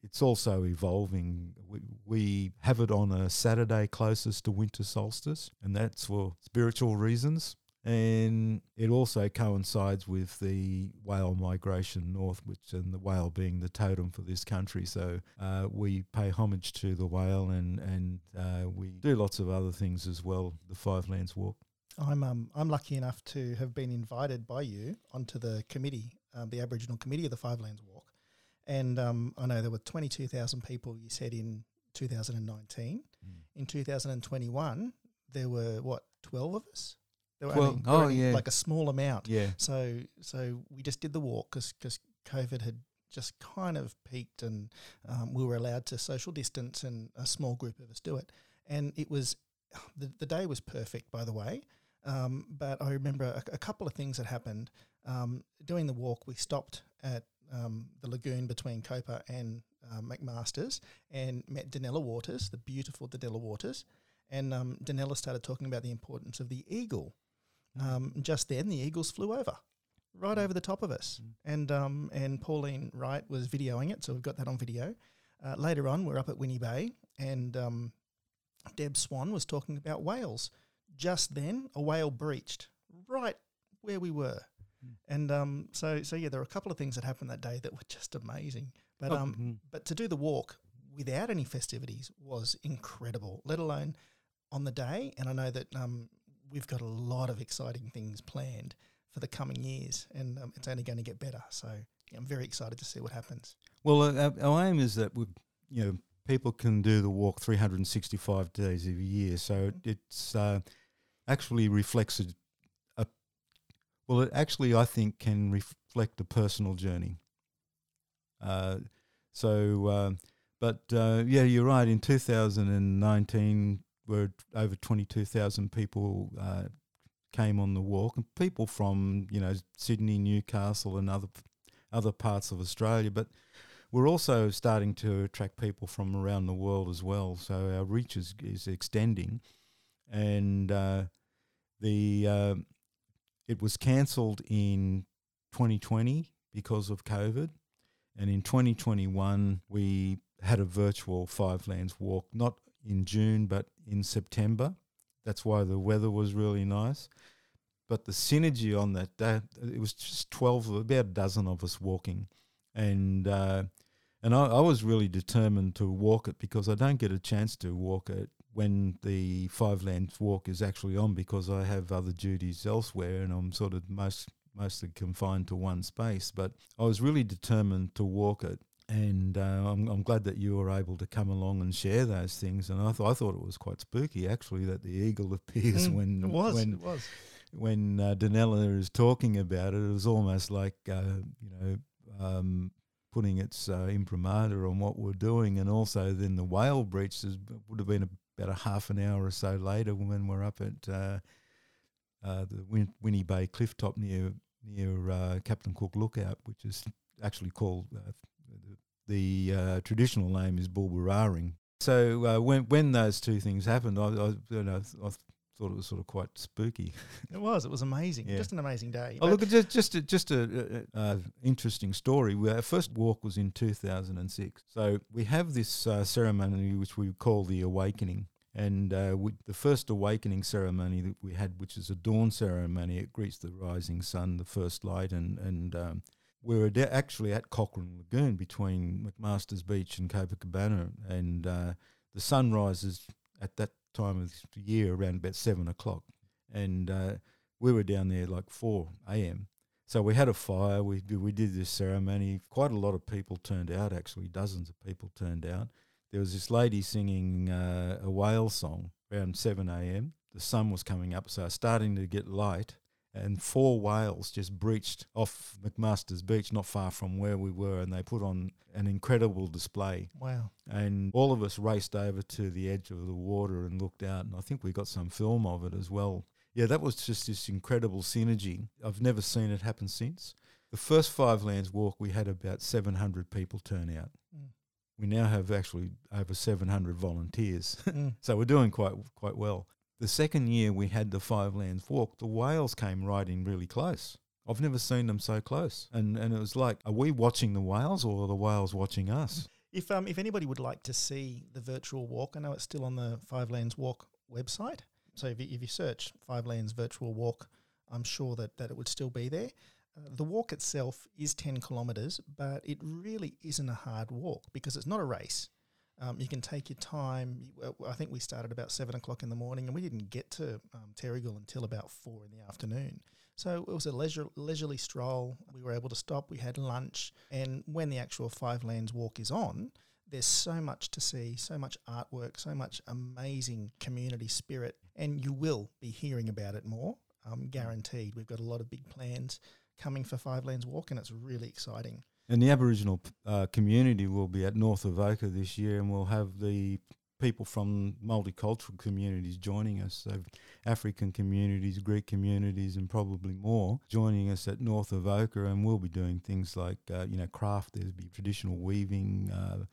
it's also evolving. We, we have it on a Saturday closest to winter solstice, and that's for spiritual reasons. And it also coincides with the whale migration north, which and the whale being the totem for this country. So uh, we pay homage to the whale, and and uh, we do lots of other things as well. The Five Lands Walk. I'm um I'm lucky enough to have been invited by you onto the committee, um, the Aboriginal committee of the Five Lands Walk, and um, I know there were 22,000 people. You said in 2019. Mm. In 2021, there were what 12 of us. There were well, only, oh only yeah, like a small amount. Yeah. So so we just did the walk because because COVID had just kind of peaked and um, we were allowed to social distance and a small group of us do it. And it was the, the day was perfect, by the way. Um, but I remember a, a, couple of things that happened. Um, doing the walk, we stopped at um, the lagoon between Copa and uh, McMaster's and met Danella Waters, the beautiful Danella Waters. And um, Danella started talking about the importance of the eagle um, just then, the eagles flew over, right over the top of us, mm. and um, and Pauline Wright was videoing it, so we've got that on video. Uh, later on, we're up at Winney Bay, and um, Deb Swan was talking about whales. Just then, a whale breached right where we were, mm. and um, so so yeah, there were a couple of things that happened that day that were just amazing. But oh, um, mm. but to do the walk without any festivities was incredible. Let alone on the day, and I know that um, we've got a lot of exciting things planned for the coming years, and um, it's only going to get better. So I'm very excited to see what happens. Well, our aim is that we, you know, people can do the walk 365 days of a year. So it's uh, actually reflects a, a, well, it actually I think can reflect a personal journey. Uh, so, uh, but uh, yeah, you're right. In 2019, were over 22,000 people uh, came on the walk, and people from you know Sydney, Newcastle, and other other parts of Australia. But we're also starting to attract people from around the world as well. So our reach is, is extending, and uh, the uh, it was cancelled in 2020 because of COVID, and in 2021 we had a virtual Five Lands walk, not in June, but in September. That's why the weather was really nice. But the synergy on that day, it was just 12, about a dozen of us walking. And, uh, And I, I was really determined to walk it because I don't get a chance to walk it when the Five Lands Walk is actually on because I have other duties elsewhere and I'm sort of most mostly confined to one space. But I was really determined to walk it. And uh, I'm, I'm glad that you were able to come along and share those things. And I, th- I thought it was quite spooky, actually, that the eagle appears Mm, when it was. when it was. when uh, Danella is talking about it, it was almost like uh, you know um, putting its uh, imprimatur on what we're doing, and also then the whale breach is, would have been about a half an hour or so later when we're up at uh, uh, the Win- Winney Bay cliff top near near uh, Captain Cook Lookout, which is actually called uh, the, the uh, traditional name is Bulbararing. So uh, when when those two things happened, I, I you know I thought it was sort of quite spooky. It was. It was amazing. Yeah. Just an amazing day. Oh, But look, just just a, just a, uh uh interesting story. We- Our first walk was in 2006. So we have this uh, ceremony which we call the awakening. And uh, we, the first awakening ceremony that we had, which is a dawn ceremony, it greets the rising sun, the first light, and and um, we were actually at Cochrane Lagoon between McMaster's Beach and Copacabana, and uh, the sun rises at that time of the year around about seven o'clock, and uh, we were down there like four a.m. So we had a fire. We did, we did this ceremony. Quite a lot of people turned out. Actually, dozens of people turned out. There was this lady singing uh, a whale song around seven a.m. The sun was coming up, so starting to get light. And four whales just breached off McMaster's Beach, not far from where we were, and they put on an incredible display. Wow. and all of us raced over to the edge of the water and looked out and i think we got some film of it as well. Yeah that was just this incredible synergy. I've never seen it happen since. The first five lands walk we had about 700 people turn out. Mm. we now have actually over 700 volunteers. Mm. so we're doing quite quite well the second year we had the five lands walk the whales came in really close I've never seen them so close, and and it was like, are we watching the whales or are the whales watching us? If um if anybody would like to see the virtual walk, I know it's still on the Five Lands Walk website. So if you, if you search Five Lands Virtual Walk, I'm sure that, that it would still be there. Uh, the walk itself is 10 kilometres, but it really isn't a hard walk because it's not a race. Um, you can take your time. Uh, I think we started about seven o'clock in the morning, and we didn't get to um, Terrigal until about four in the afternoon. So it was a leisure, leisurely stroll. We were able to stop. We had lunch, and when the actual Five Lands Walk is on, there's so much to see, so much artwork, so much amazing community spirit, and you will be hearing about it more. Um, guaranteed. We've got a lot of big plans coming for Five Lands Walk, and it's really exciting. And the Aboriginal uh, community will be at North Avoca this year, and we'll have the people from multicultural communities joining us. So, African communities, Greek communities, and probably more joining us at North Avoca, and we'll be doing things like uh, you know craft. There'll be traditional weaving, uh,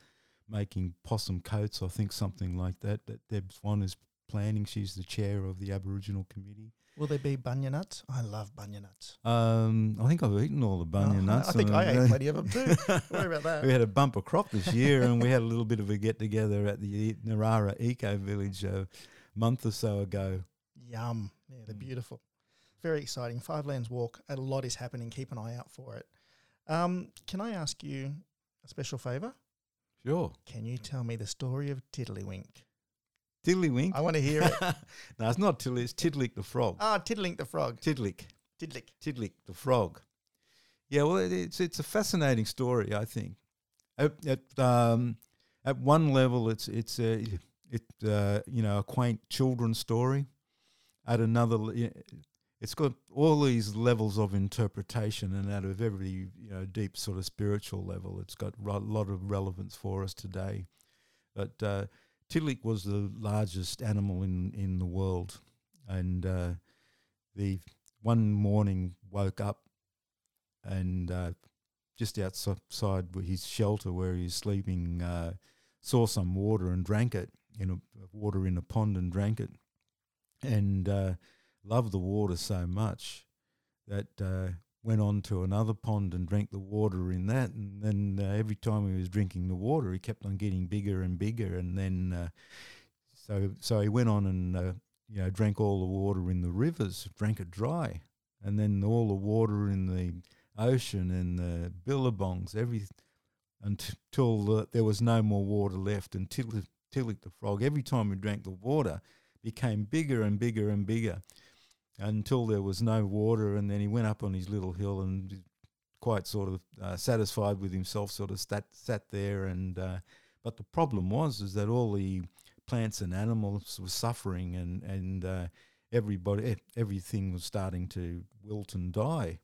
making possum coats. I think something like that. That Deb Swan is planning. She's the chair of the Aboriginal committee. Will there be bunya nuts? I love bunya nuts. Um, I think I've eaten all the bunya Oh, nuts. I think I ate plenty of them too. Don't worry about that. we had a bumper crop this year, and we had a little bit of a get together at the Narara Eco Village a month or so ago. Yum. Yeah, they're Mm. beautiful. Very exciting. Five Lands Walk. A lot is happening. Keep an eye out for it. Um, can I ask you a special favour? Sure, Can you tell me the story of Tiddlywink? Tiddlywink. I want to hear it. no, it's not Tiddly. It's Tiddalik the frog. Ah, Tiddlywink the frog. Tiddalik, Tiddalik. Tiddalik the frog. Yeah, well, it, it's it's a fascinating story. I think. At at, um, at one level, it's it's a it uh, you know a quaint children's story. At another, it's got all these levels of interpretation, and out of every you know deep sort of spiritual level, it's got a lot of relevance for us today. But uh, Tiddalik was the largest animal in in the world, and uh, the one morning woke up and uh, just outside his shelter where he's sleeping, uh, saw some water and drank it in a water in a pond and drank it, and uh, loved the water so much that uh, went on to another pond and drank the water in that, and then uh, every time he was drinking the water, he kept on getting bigger and bigger, and then uh, so so he went on and uh, you know drank all the water in the rivers, drank it dry, and then all the water in the ocean and the billabongs, every until uh, there was no more water left. And Tiddalik, Tiddalik the frog, every time he drank the water, became bigger and bigger and bigger until there was no water. And then he went up on his little hill and quite sort of uh, satisfied with himself, sort of sat, sat there. And uh, but the problem was is that all the plants and animals were suffering, and and uh, everybody everything was starting to wilt and die,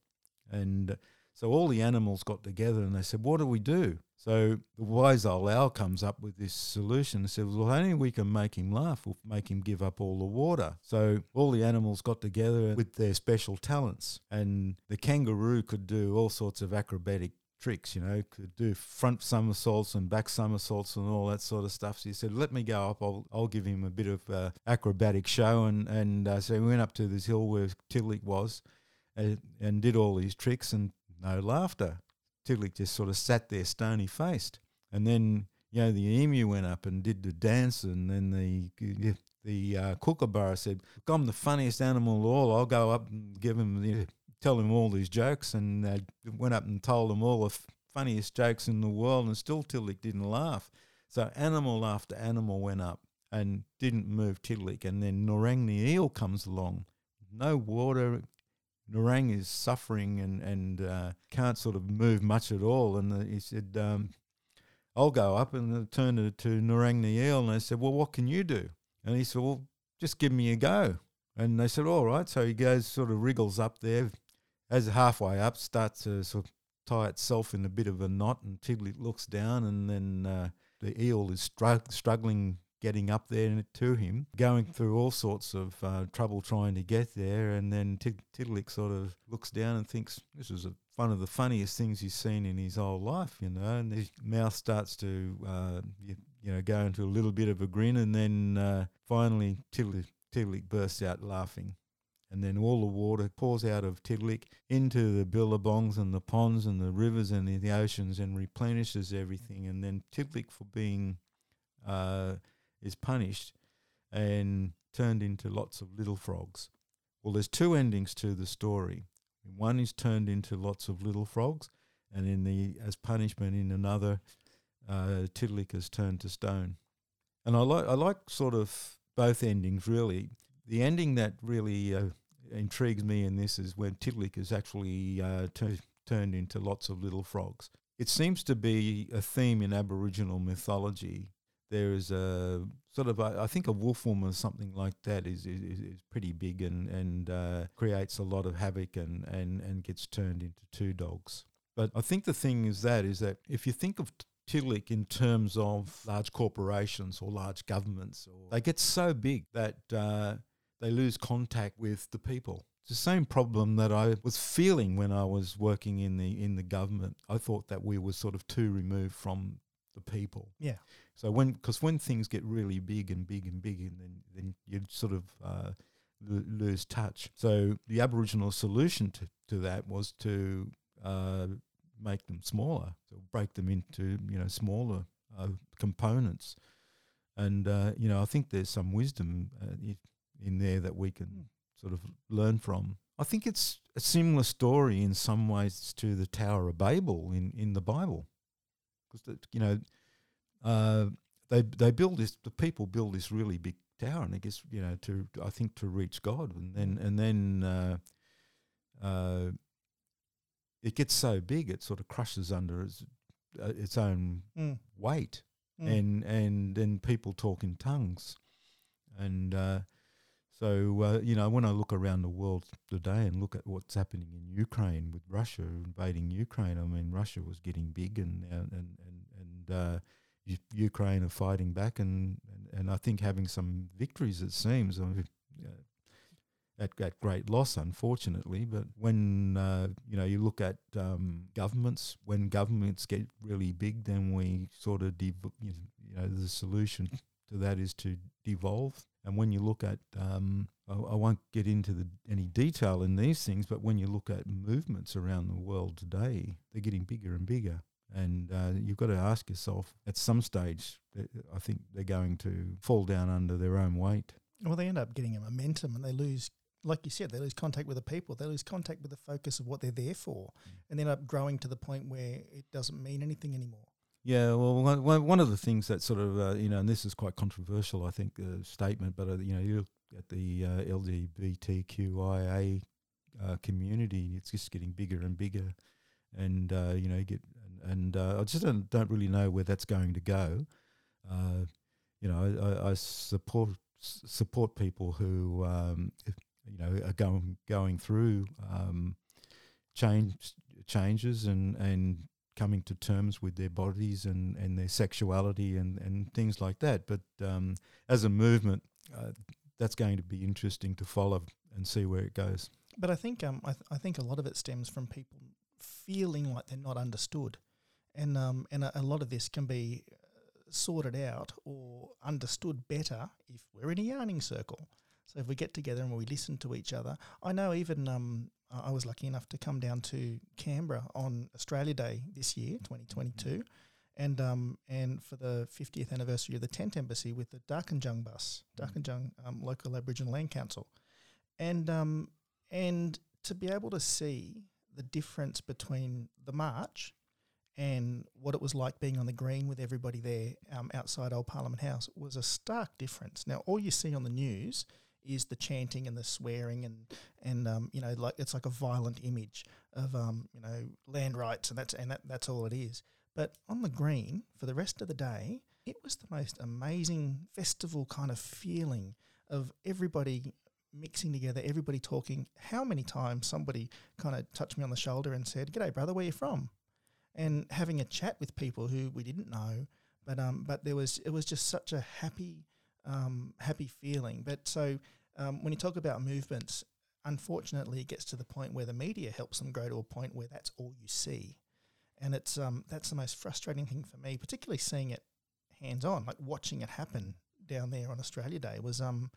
and so all the animals got together and they said, "What do we do?" So the wise old owl comes up with this solution and says, Well, only we can make him laugh, we'll make him give up all the water. So all the animals got together with their special talents. And the kangaroo could do all sorts of acrobatic tricks, you know, could do front somersaults and back somersaults and all that sort of stuff. So he said, "Let me go up. I'll, I'll give him a bit of uh, acrobatic show." And and uh, so we went up to this hill where Tiddalik was, uh, and did all these tricks, and no laughter. Tiddalik just sort of sat there stony faced. And then, you know, the emu went up and did the dance, and then the the uh, kookaburra said, I'm the funniest animal of all. I'll go up and give him, you know, tell him all these jokes. And uh, went up and told him all the f- funniest jokes in the world, and still Tiddalik didn't laugh. So animal after animal went up and didn't move Tiddalik. And then Narang the eel comes along. No water, Narang is suffering and and uh, can't sort of move much at all. And uh, he said, um, "I'll go up." And turned to, to Narang the eel, and they said, "Well, what can you do?" And he said, "Well, just give me a go." And they said, "All right." So he goes, sort of wriggles up there, as halfway up, starts to sort of tie itself in a bit of a knot, and Tiglet looks down, and then uh, the eel is stru- struggling getting up there to him, going through all sorts of uh, trouble trying to get there. And then T- Tiddalik sort of looks down and thinks, this is a, one of the funniest things he's seen in his whole life, you know. And his mouth starts to, uh, you, you, know, go into a little bit of a grin. And then uh, finally, Tiddalik, Tiddalik bursts out laughing. And then all the water pours out of Tiddalik into the billabongs and the ponds and the rivers and the, oceans and replenishes everything. And then Tiddalik, for being uh, is punished and turned into lots of little frogs. Well, there's two endings to the story. One is turned into lots of little frogs, and in the as punishment, in another, uh, is turned to stone. And I like I like sort of both endings really. The ending that really uh, intrigues me in this is when Tiddalik is actually uh, turned into lots of little frogs. It seems to be a theme in Aboriginal mythology there is a sort of a, I think a wolf woman or something like that is is, is pretty big and and uh, creates a lot of havoc and, and and gets turned into two dogs. But I think the thing is that is that if you think of Tiddalik in terms of large corporations or large governments, or they get so big that uh, they lose contact with the people. It's the same problem that I was feeling when I was working in the in the government. I thought that we were sort of too removed from the people. Yeah. So when because when things get really big and big and big, and then then you sort of uh, l- lose touch. So the Aboriginal solution to, to that was to uh, make them smaller, so break them into you know smaller uh, components, and uh, you know I think there's some wisdom uh, in there that we can mm. sort of learn from. I think it's a similar story in some ways to the Tower of Babel in, in the Bible, because you know uh, they they build this. The people build this really big tower, and I guess you know to I think to reach God, and then and then uh, uh, it gets so big it sort of crushes under its uh, its own mm. weight, mm. and and then people talk in tongues, and uh, so uh, you know when I look around the world today and look at what's happening in Ukraine with Russia invading Ukraine, I mean Russia was getting big and and and and, Ukraine are fighting back, and, and, and I think having some victories. It seems. I mean, uh, at, at great loss, unfortunately. But when uh, you know you look at um, governments, when governments get really big, then we sort of dev- you know the solution to that is to devolve. And when you look at, um, I, I, won't get into the, any detail in these things, but when you look at movements around the world today, they're getting bigger and bigger. And uh, you've got to ask yourself at some stage, I think they're going to fall down under their own weight. Well, they end up getting a momentum and they lose, like you said, they lose contact with the people. They lose contact with the focus of what they're there for. Mm. And they end up growing to the point where it doesn't mean anything anymore. Yeah, well, one- of the things that sort of, uh, you know, and this is quite controversial, I think, the statement, but, uh, you know, you look at the uh, LGBTQIA uh, community, it's just getting bigger and bigger. And, uh, you know, you get, and, uh, I just don't, don't really know where that's going to go. Uh, you know, I, I support support people who, um, you know, are going going through um, change changes and and coming to terms with their bodies and, and their sexuality and, and things like that. But um, as a movement, uh, that's going to be interesting to follow and see where it goes. But I think um, I, th- I think a lot of it stems from people feeling like they're not understood, and um, and a, a lot of this can be uh, sorted out or understood better if we're in a yarning circle. So if we get together and we listen to each other, I know even um, I was lucky enough to come down to Canberra on Australia Day this year, 2022, and um, and for the 50th anniversary of the Tent Embassy with the Darkinjung bus, Darkinjung um, local Aboriginal Land Council, and um, and to be able to see the difference between the march and what it was like being on the green with everybody there um, outside Old Parliament House was a stark difference. Now, all you see on the news is the chanting and the swearing and and um, you know like it's like a violent image of um, you know land rights and that's and that, that's all it is. But on the green for the rest of the day, it was the most amazing festival kind of feeling of everybody mixing together, everybody talking. How many times somebody kind of touched me on the shoulder and said, "G'day, brother, where you from?" And having a chat with people who we didn't know, but um, but there was it was just such a happy um, happy feeling. But so um, when you talk about movements, unfortunately, it gets to the point where the media helps them grow to a point where that's all you see, and it's um, that's the most frustrating thing for me, particularly seeing it hands on, like watching it happen down there on Australia Day was um,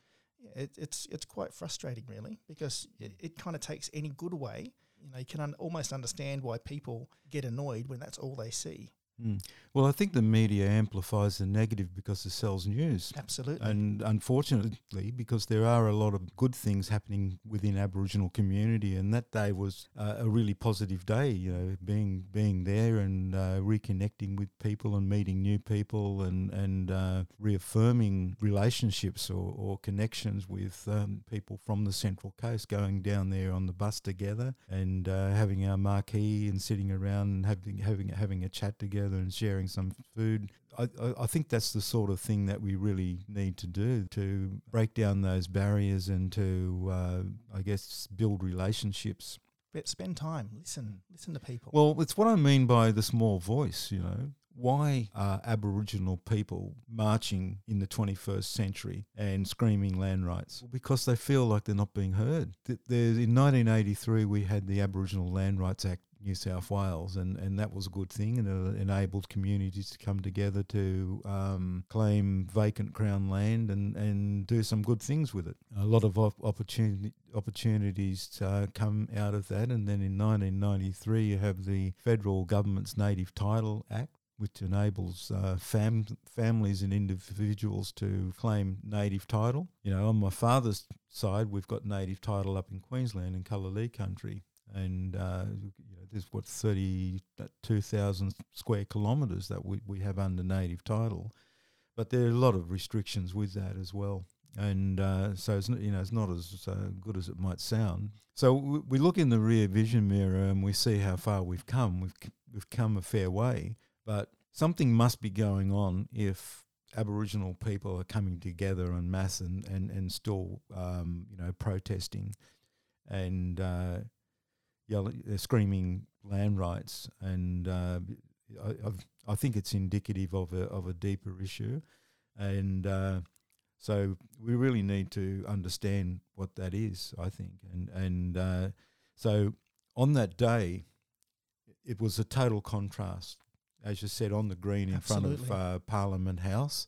it, it's it's quite frustrating really because it, it kind of takes any good away. You know, you can un- almost understand why people get annoyed when that's all they see. Mm. Well, I think the media amplifies the negative because it sells news. Absolutely. And unfortunately, because there are a lot of good things happening within Aboriginal community, and that day was uh, a really positive day. You know, being being there and uh, reconnecting with people and meeting new people and and uh, reaffirming relationships or, or connections with um, people from the Central Coast, going down there on the bus together and uh, having our marquee and sitting around and having having having a chat together and sharing some food. I, I, I think that's the sort of thing that we really need to do to break down those barriers and to, uh, I guess, build relationships. But spend time, listen, listen to people. Well, it's what I mean by the small voice, you know. Why are Aboriginal people marching in the 21st century and screaming land rights? Because they feel like they're not being heard. In 1983, we had the Aboriginal Land Rights Act New South Wales, and, and that was a good thing, and it enabled communities to come together to um, claim vacant Crown land and, and do some good things with it. A lot of op- opportunity opportunities uh, come out of that, and then in 1993 you have the federal government's Native Title Act. Which enables uh, fam- families and individuals to claim native title. You know, on my father's side, we've got native title up in Queensland in Kullilli country, and uh, there's what thirty-two thousand square kilometres that we, we have under native title, but there are a lot of restrictions with that as well, and uh, so it's not, you know it's not as uh, good as it might sound. So we, we look in the rear vision mirror and we see how far we've come. We've we've come a fair way, but something must be going on if Aboriginal people are coming together en masse and, and, and still, um, you know, protesting and uh, yelling, uh, screaming land rights. And uh, I, I've, I think it's indicative of a, of a deeper issue. And uh, so we really need to understand what that is, I think. And, and uh, so on that day, it was a total contrast as you said, on the green in front of uh, Parliament House,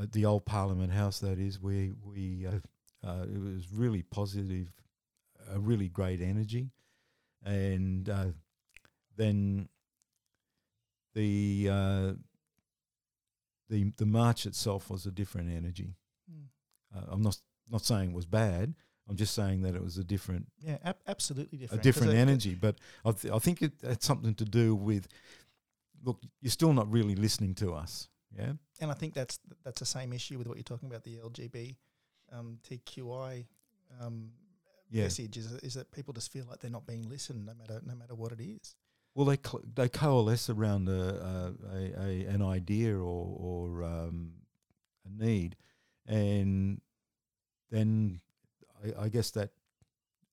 uh, the old Parliament House. That is, we we uh, uh, it was really positive, a really great energy, and uh, then the uh, the the march itself was a different energy. Mm. Uh, I'm not not saying it was bad. I'm just saying that it was a different Yeah, ab- absolutely different. a different it- energy. But I, th- I think it had something to do with look, you're still not really listening to us. Yeah. And I think that's that's the same issue with what you're talking about the LGB, um, TQI um, Yeah. message is, is that people just feel like they're not being listened, no matter no matter what it is. Well, they cl- they coalesce around a, a, a, an idea or or um, a need, and then I, I guess that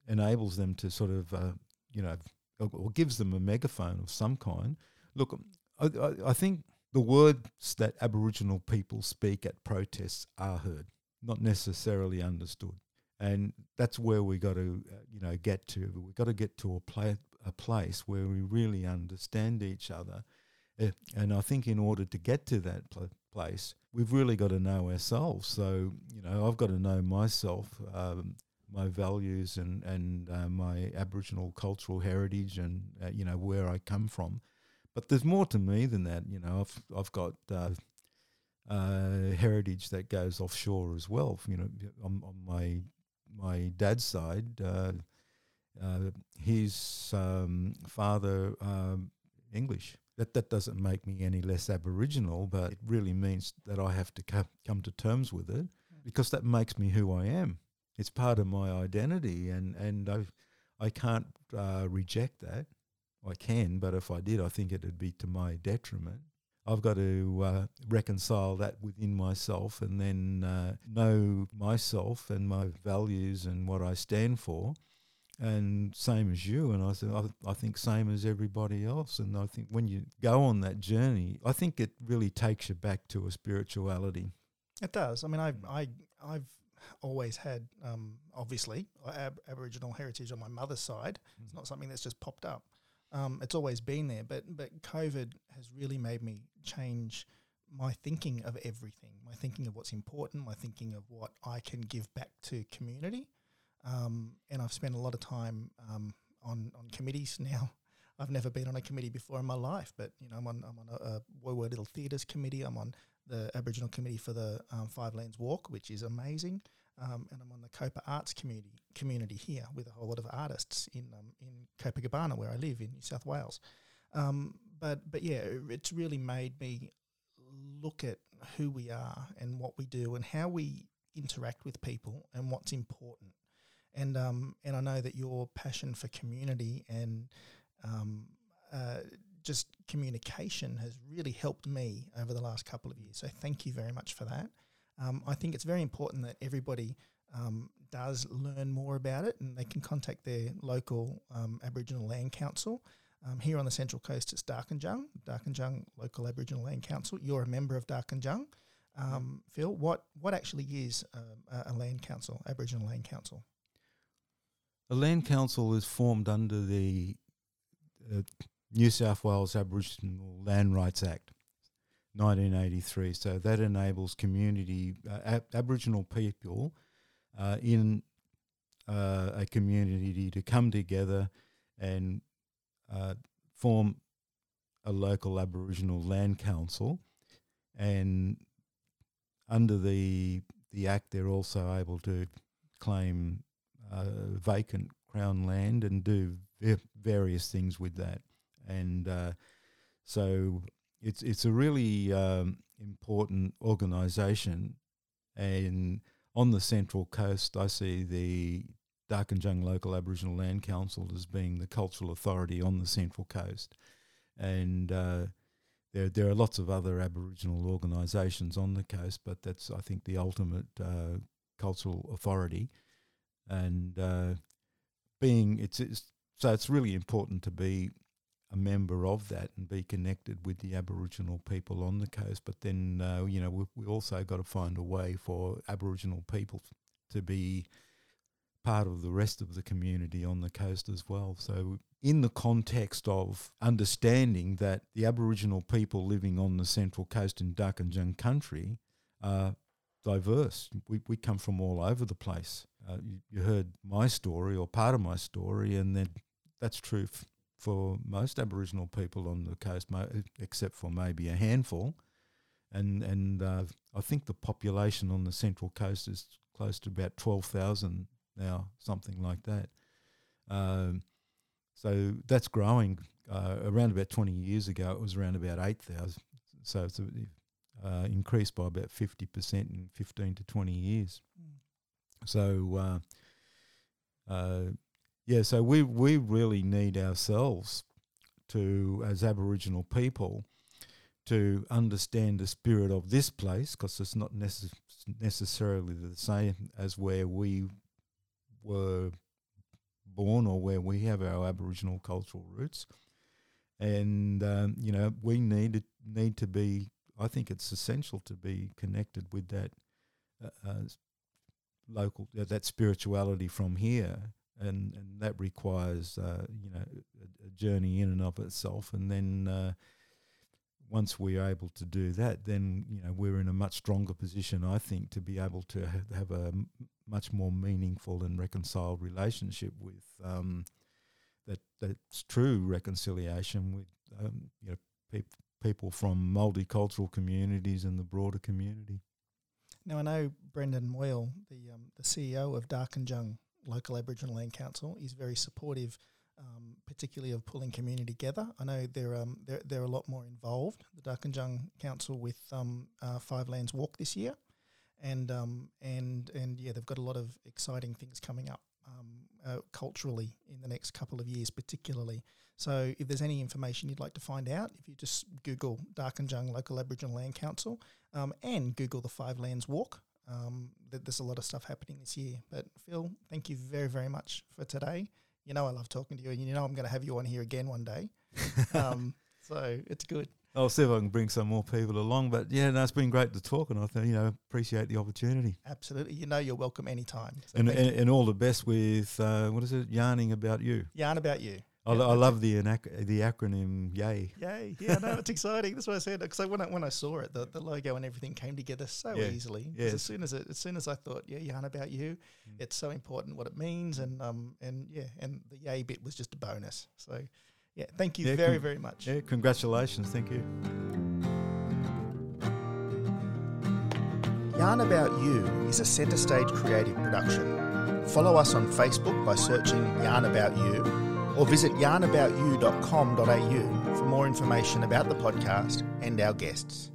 enables them to sort of uh, you know or, or gives them a megaphone of some kind. Look, I, I, I think the words that Aboriginal people speak at protests are heard, not necessarily understood, and that's where we got to uh, you know get to. we've got to get to a place a place where we really understand each other. Eh, And I think in order to get to that pl- place, we've really got to know ourselves. So, you know, I've got to know myself, um, my values and, and uh, my Aboriginal cultural heritage and, uh, you know, where I come from. But there's more to me than that. You know, I've, I've got uh, uh, heritage that goes offshore as well. You know, on, on my, my dad's side, uh, uh, his um, father um, English. That that doesn't make me any less Aboriginal, but it really means that I have to co- come to terms with it because that makes me who I am. It's part of my identity, and and I I can't uh, reject that. I can, but if I did, I think it'd be to my detriment. I've got to uh, reconcile that within myself and then uh, know myself and my values and what I stand for and same as you and I said I, I think same as everybody else and I think when you go on that journey I think it really takes you back to a spirituality It does. I mean, I've I I've always had um, obviously ab- Aboriginal heritage on my mother's side. It's not something that's just popped up. Um, it's always been there, but but COVID has really made me change my thinking of everything. My thinking of what's important. My thinking of what I can give back to community. Um, and I've spent a lot of time um, on on committees now. I've never been on a committee before in my life, but you know I'm on I'm on a, a Little Theatres committee. I'm on the Aboriginal committee for the um, Five Lands Walk, which is amazing, um, and I'm on the Copa Arts community community here with a whole lot of artists in um, in Copacabana, where I live in New South Wales. Um, but but yeah, it's really made me look at who we are and what we do and how we interact with people and what's important. And um, and I know that your passion for community and um, uh, just communication has really helped me over the last couple of years. So thank you very much for that. Um, I think it's very important that everybody um, does learn more about it and they can contact their local um, Aboriginal Land Council. Um, here on the Central Coast, it's Darkinjung, Darkinjung Local Aboriginal Land Council. You're a member of Darkinjung. Um, Phil, what, what actually is um, a, a land council, Aboriginal Land Council? A land council is formed under the uh, New South Wales Aboriginal Land Rights Act 1983 so that enables community uh, ab- Aboriginal people uh, in uh, a community to come together and uh, form a local Aboriginal land council, and under the the act, they're also able to claim uh, vacant crown land and do va- various things with that, and uh, so it's it's a really um, important organisation, and on the Central Coast, I see the Darkinjung Local Aboriginal Land Council as being the cultural authority on the Central Coast, and uh, there there are lots of other Aboriginal organisations on the coast, but that's I think the ultimate uh, cultural authority, and uh, being it's, it's so it's really important to be a member of that and be connected with the Aboriginal people on the coast. But then, uh, you know, we, we also got to find a way for Aboriginal people to be part of the rest of the community on the coast as well. So, in the context of understanding that the Aboriginal people living on the central coast in Darkinjung country are diverse, we, we come from all over the place. Uh, you, you heard my story or part of my story, and then that's true for most Aboriginal people on the coast, except for maybe a handful. And and uh, I think the population on the central coast is close to about twelve thousand now, something like that. Um, so that's growing. Uh, around about 20 years ago, it was around about 8,000. So it's uh, increased by about 50% in 15 to 20 years. Mm. So, uh, uh, yeah, so we, we really need ourselves to, as Aboriginal people, to understand the spirit of this place because it's not necess- necessarily the same as where we were born or where we have our Aboriginal cultural roots. And um, you know, we need need to be. I think it's essential to be connected with that uh, uh, local uh, that spirituality from here, and and that requires uh, you know a, a, journey in and of itself, and then uh, once we're able to do that, then you know we're in a much stronger position, I think, to be able to have, have a m- much more meaningful and reconciled relationship with um, that. That's true reconciliation with um, you know pe- people from multicultural communities and the broader community. Now I know Brendan Moyle, the um, the CEO of Darkinjung Local Aboriginal Land Council, is very supportive um, particularly of pulling community together. I know they're, um, they're, they're a lot more involved, the Darkinjung Council, with um, uh, Five Lands Walk this year. And, um, and, and yeah, they've got a lot of exciting things coming up um, uh, culturally in the next couple of years, particularly. So, if there's any information you'd like to find out, if you just Google Darkinjung Local Aboriginal Land Council um, and Google the Five Lands Walk, um, there's a lot of stuff happening this year. But Phil, thank you very, very much for today you know I love talking to you, and you know I'm going to have you on here again one day. um, so it's good. I'll see if I can bring some more people along. But yeah, no, it's been great to talk, and I think you know appreciate the opportunity. Absolutely, you know you're welcome anytime. So and, and, and all the best with uh, what is it? Yarning about you. Yarn about you. I, yeah, I love the the acronym Yay. Yay! Yeah, no, it's exciting. That's what I said. Because when I when I saw it, the, the logo and everything came together so yeah. easily. Yeah. As soon as it, as soon as I thought, yeah, yarn about you, mm. it's so important what it means, and um and yeah, and the Yay bit was just a bonus. So, yeah, thank you yeah, very con- very much. Yeah, congratulations. Thank you. Yarn About You is a centre stage creative production. Follow us on Facebook by searching Yarn About You or visit yarnaboutyou.com.au for more information about the podcast and our guests.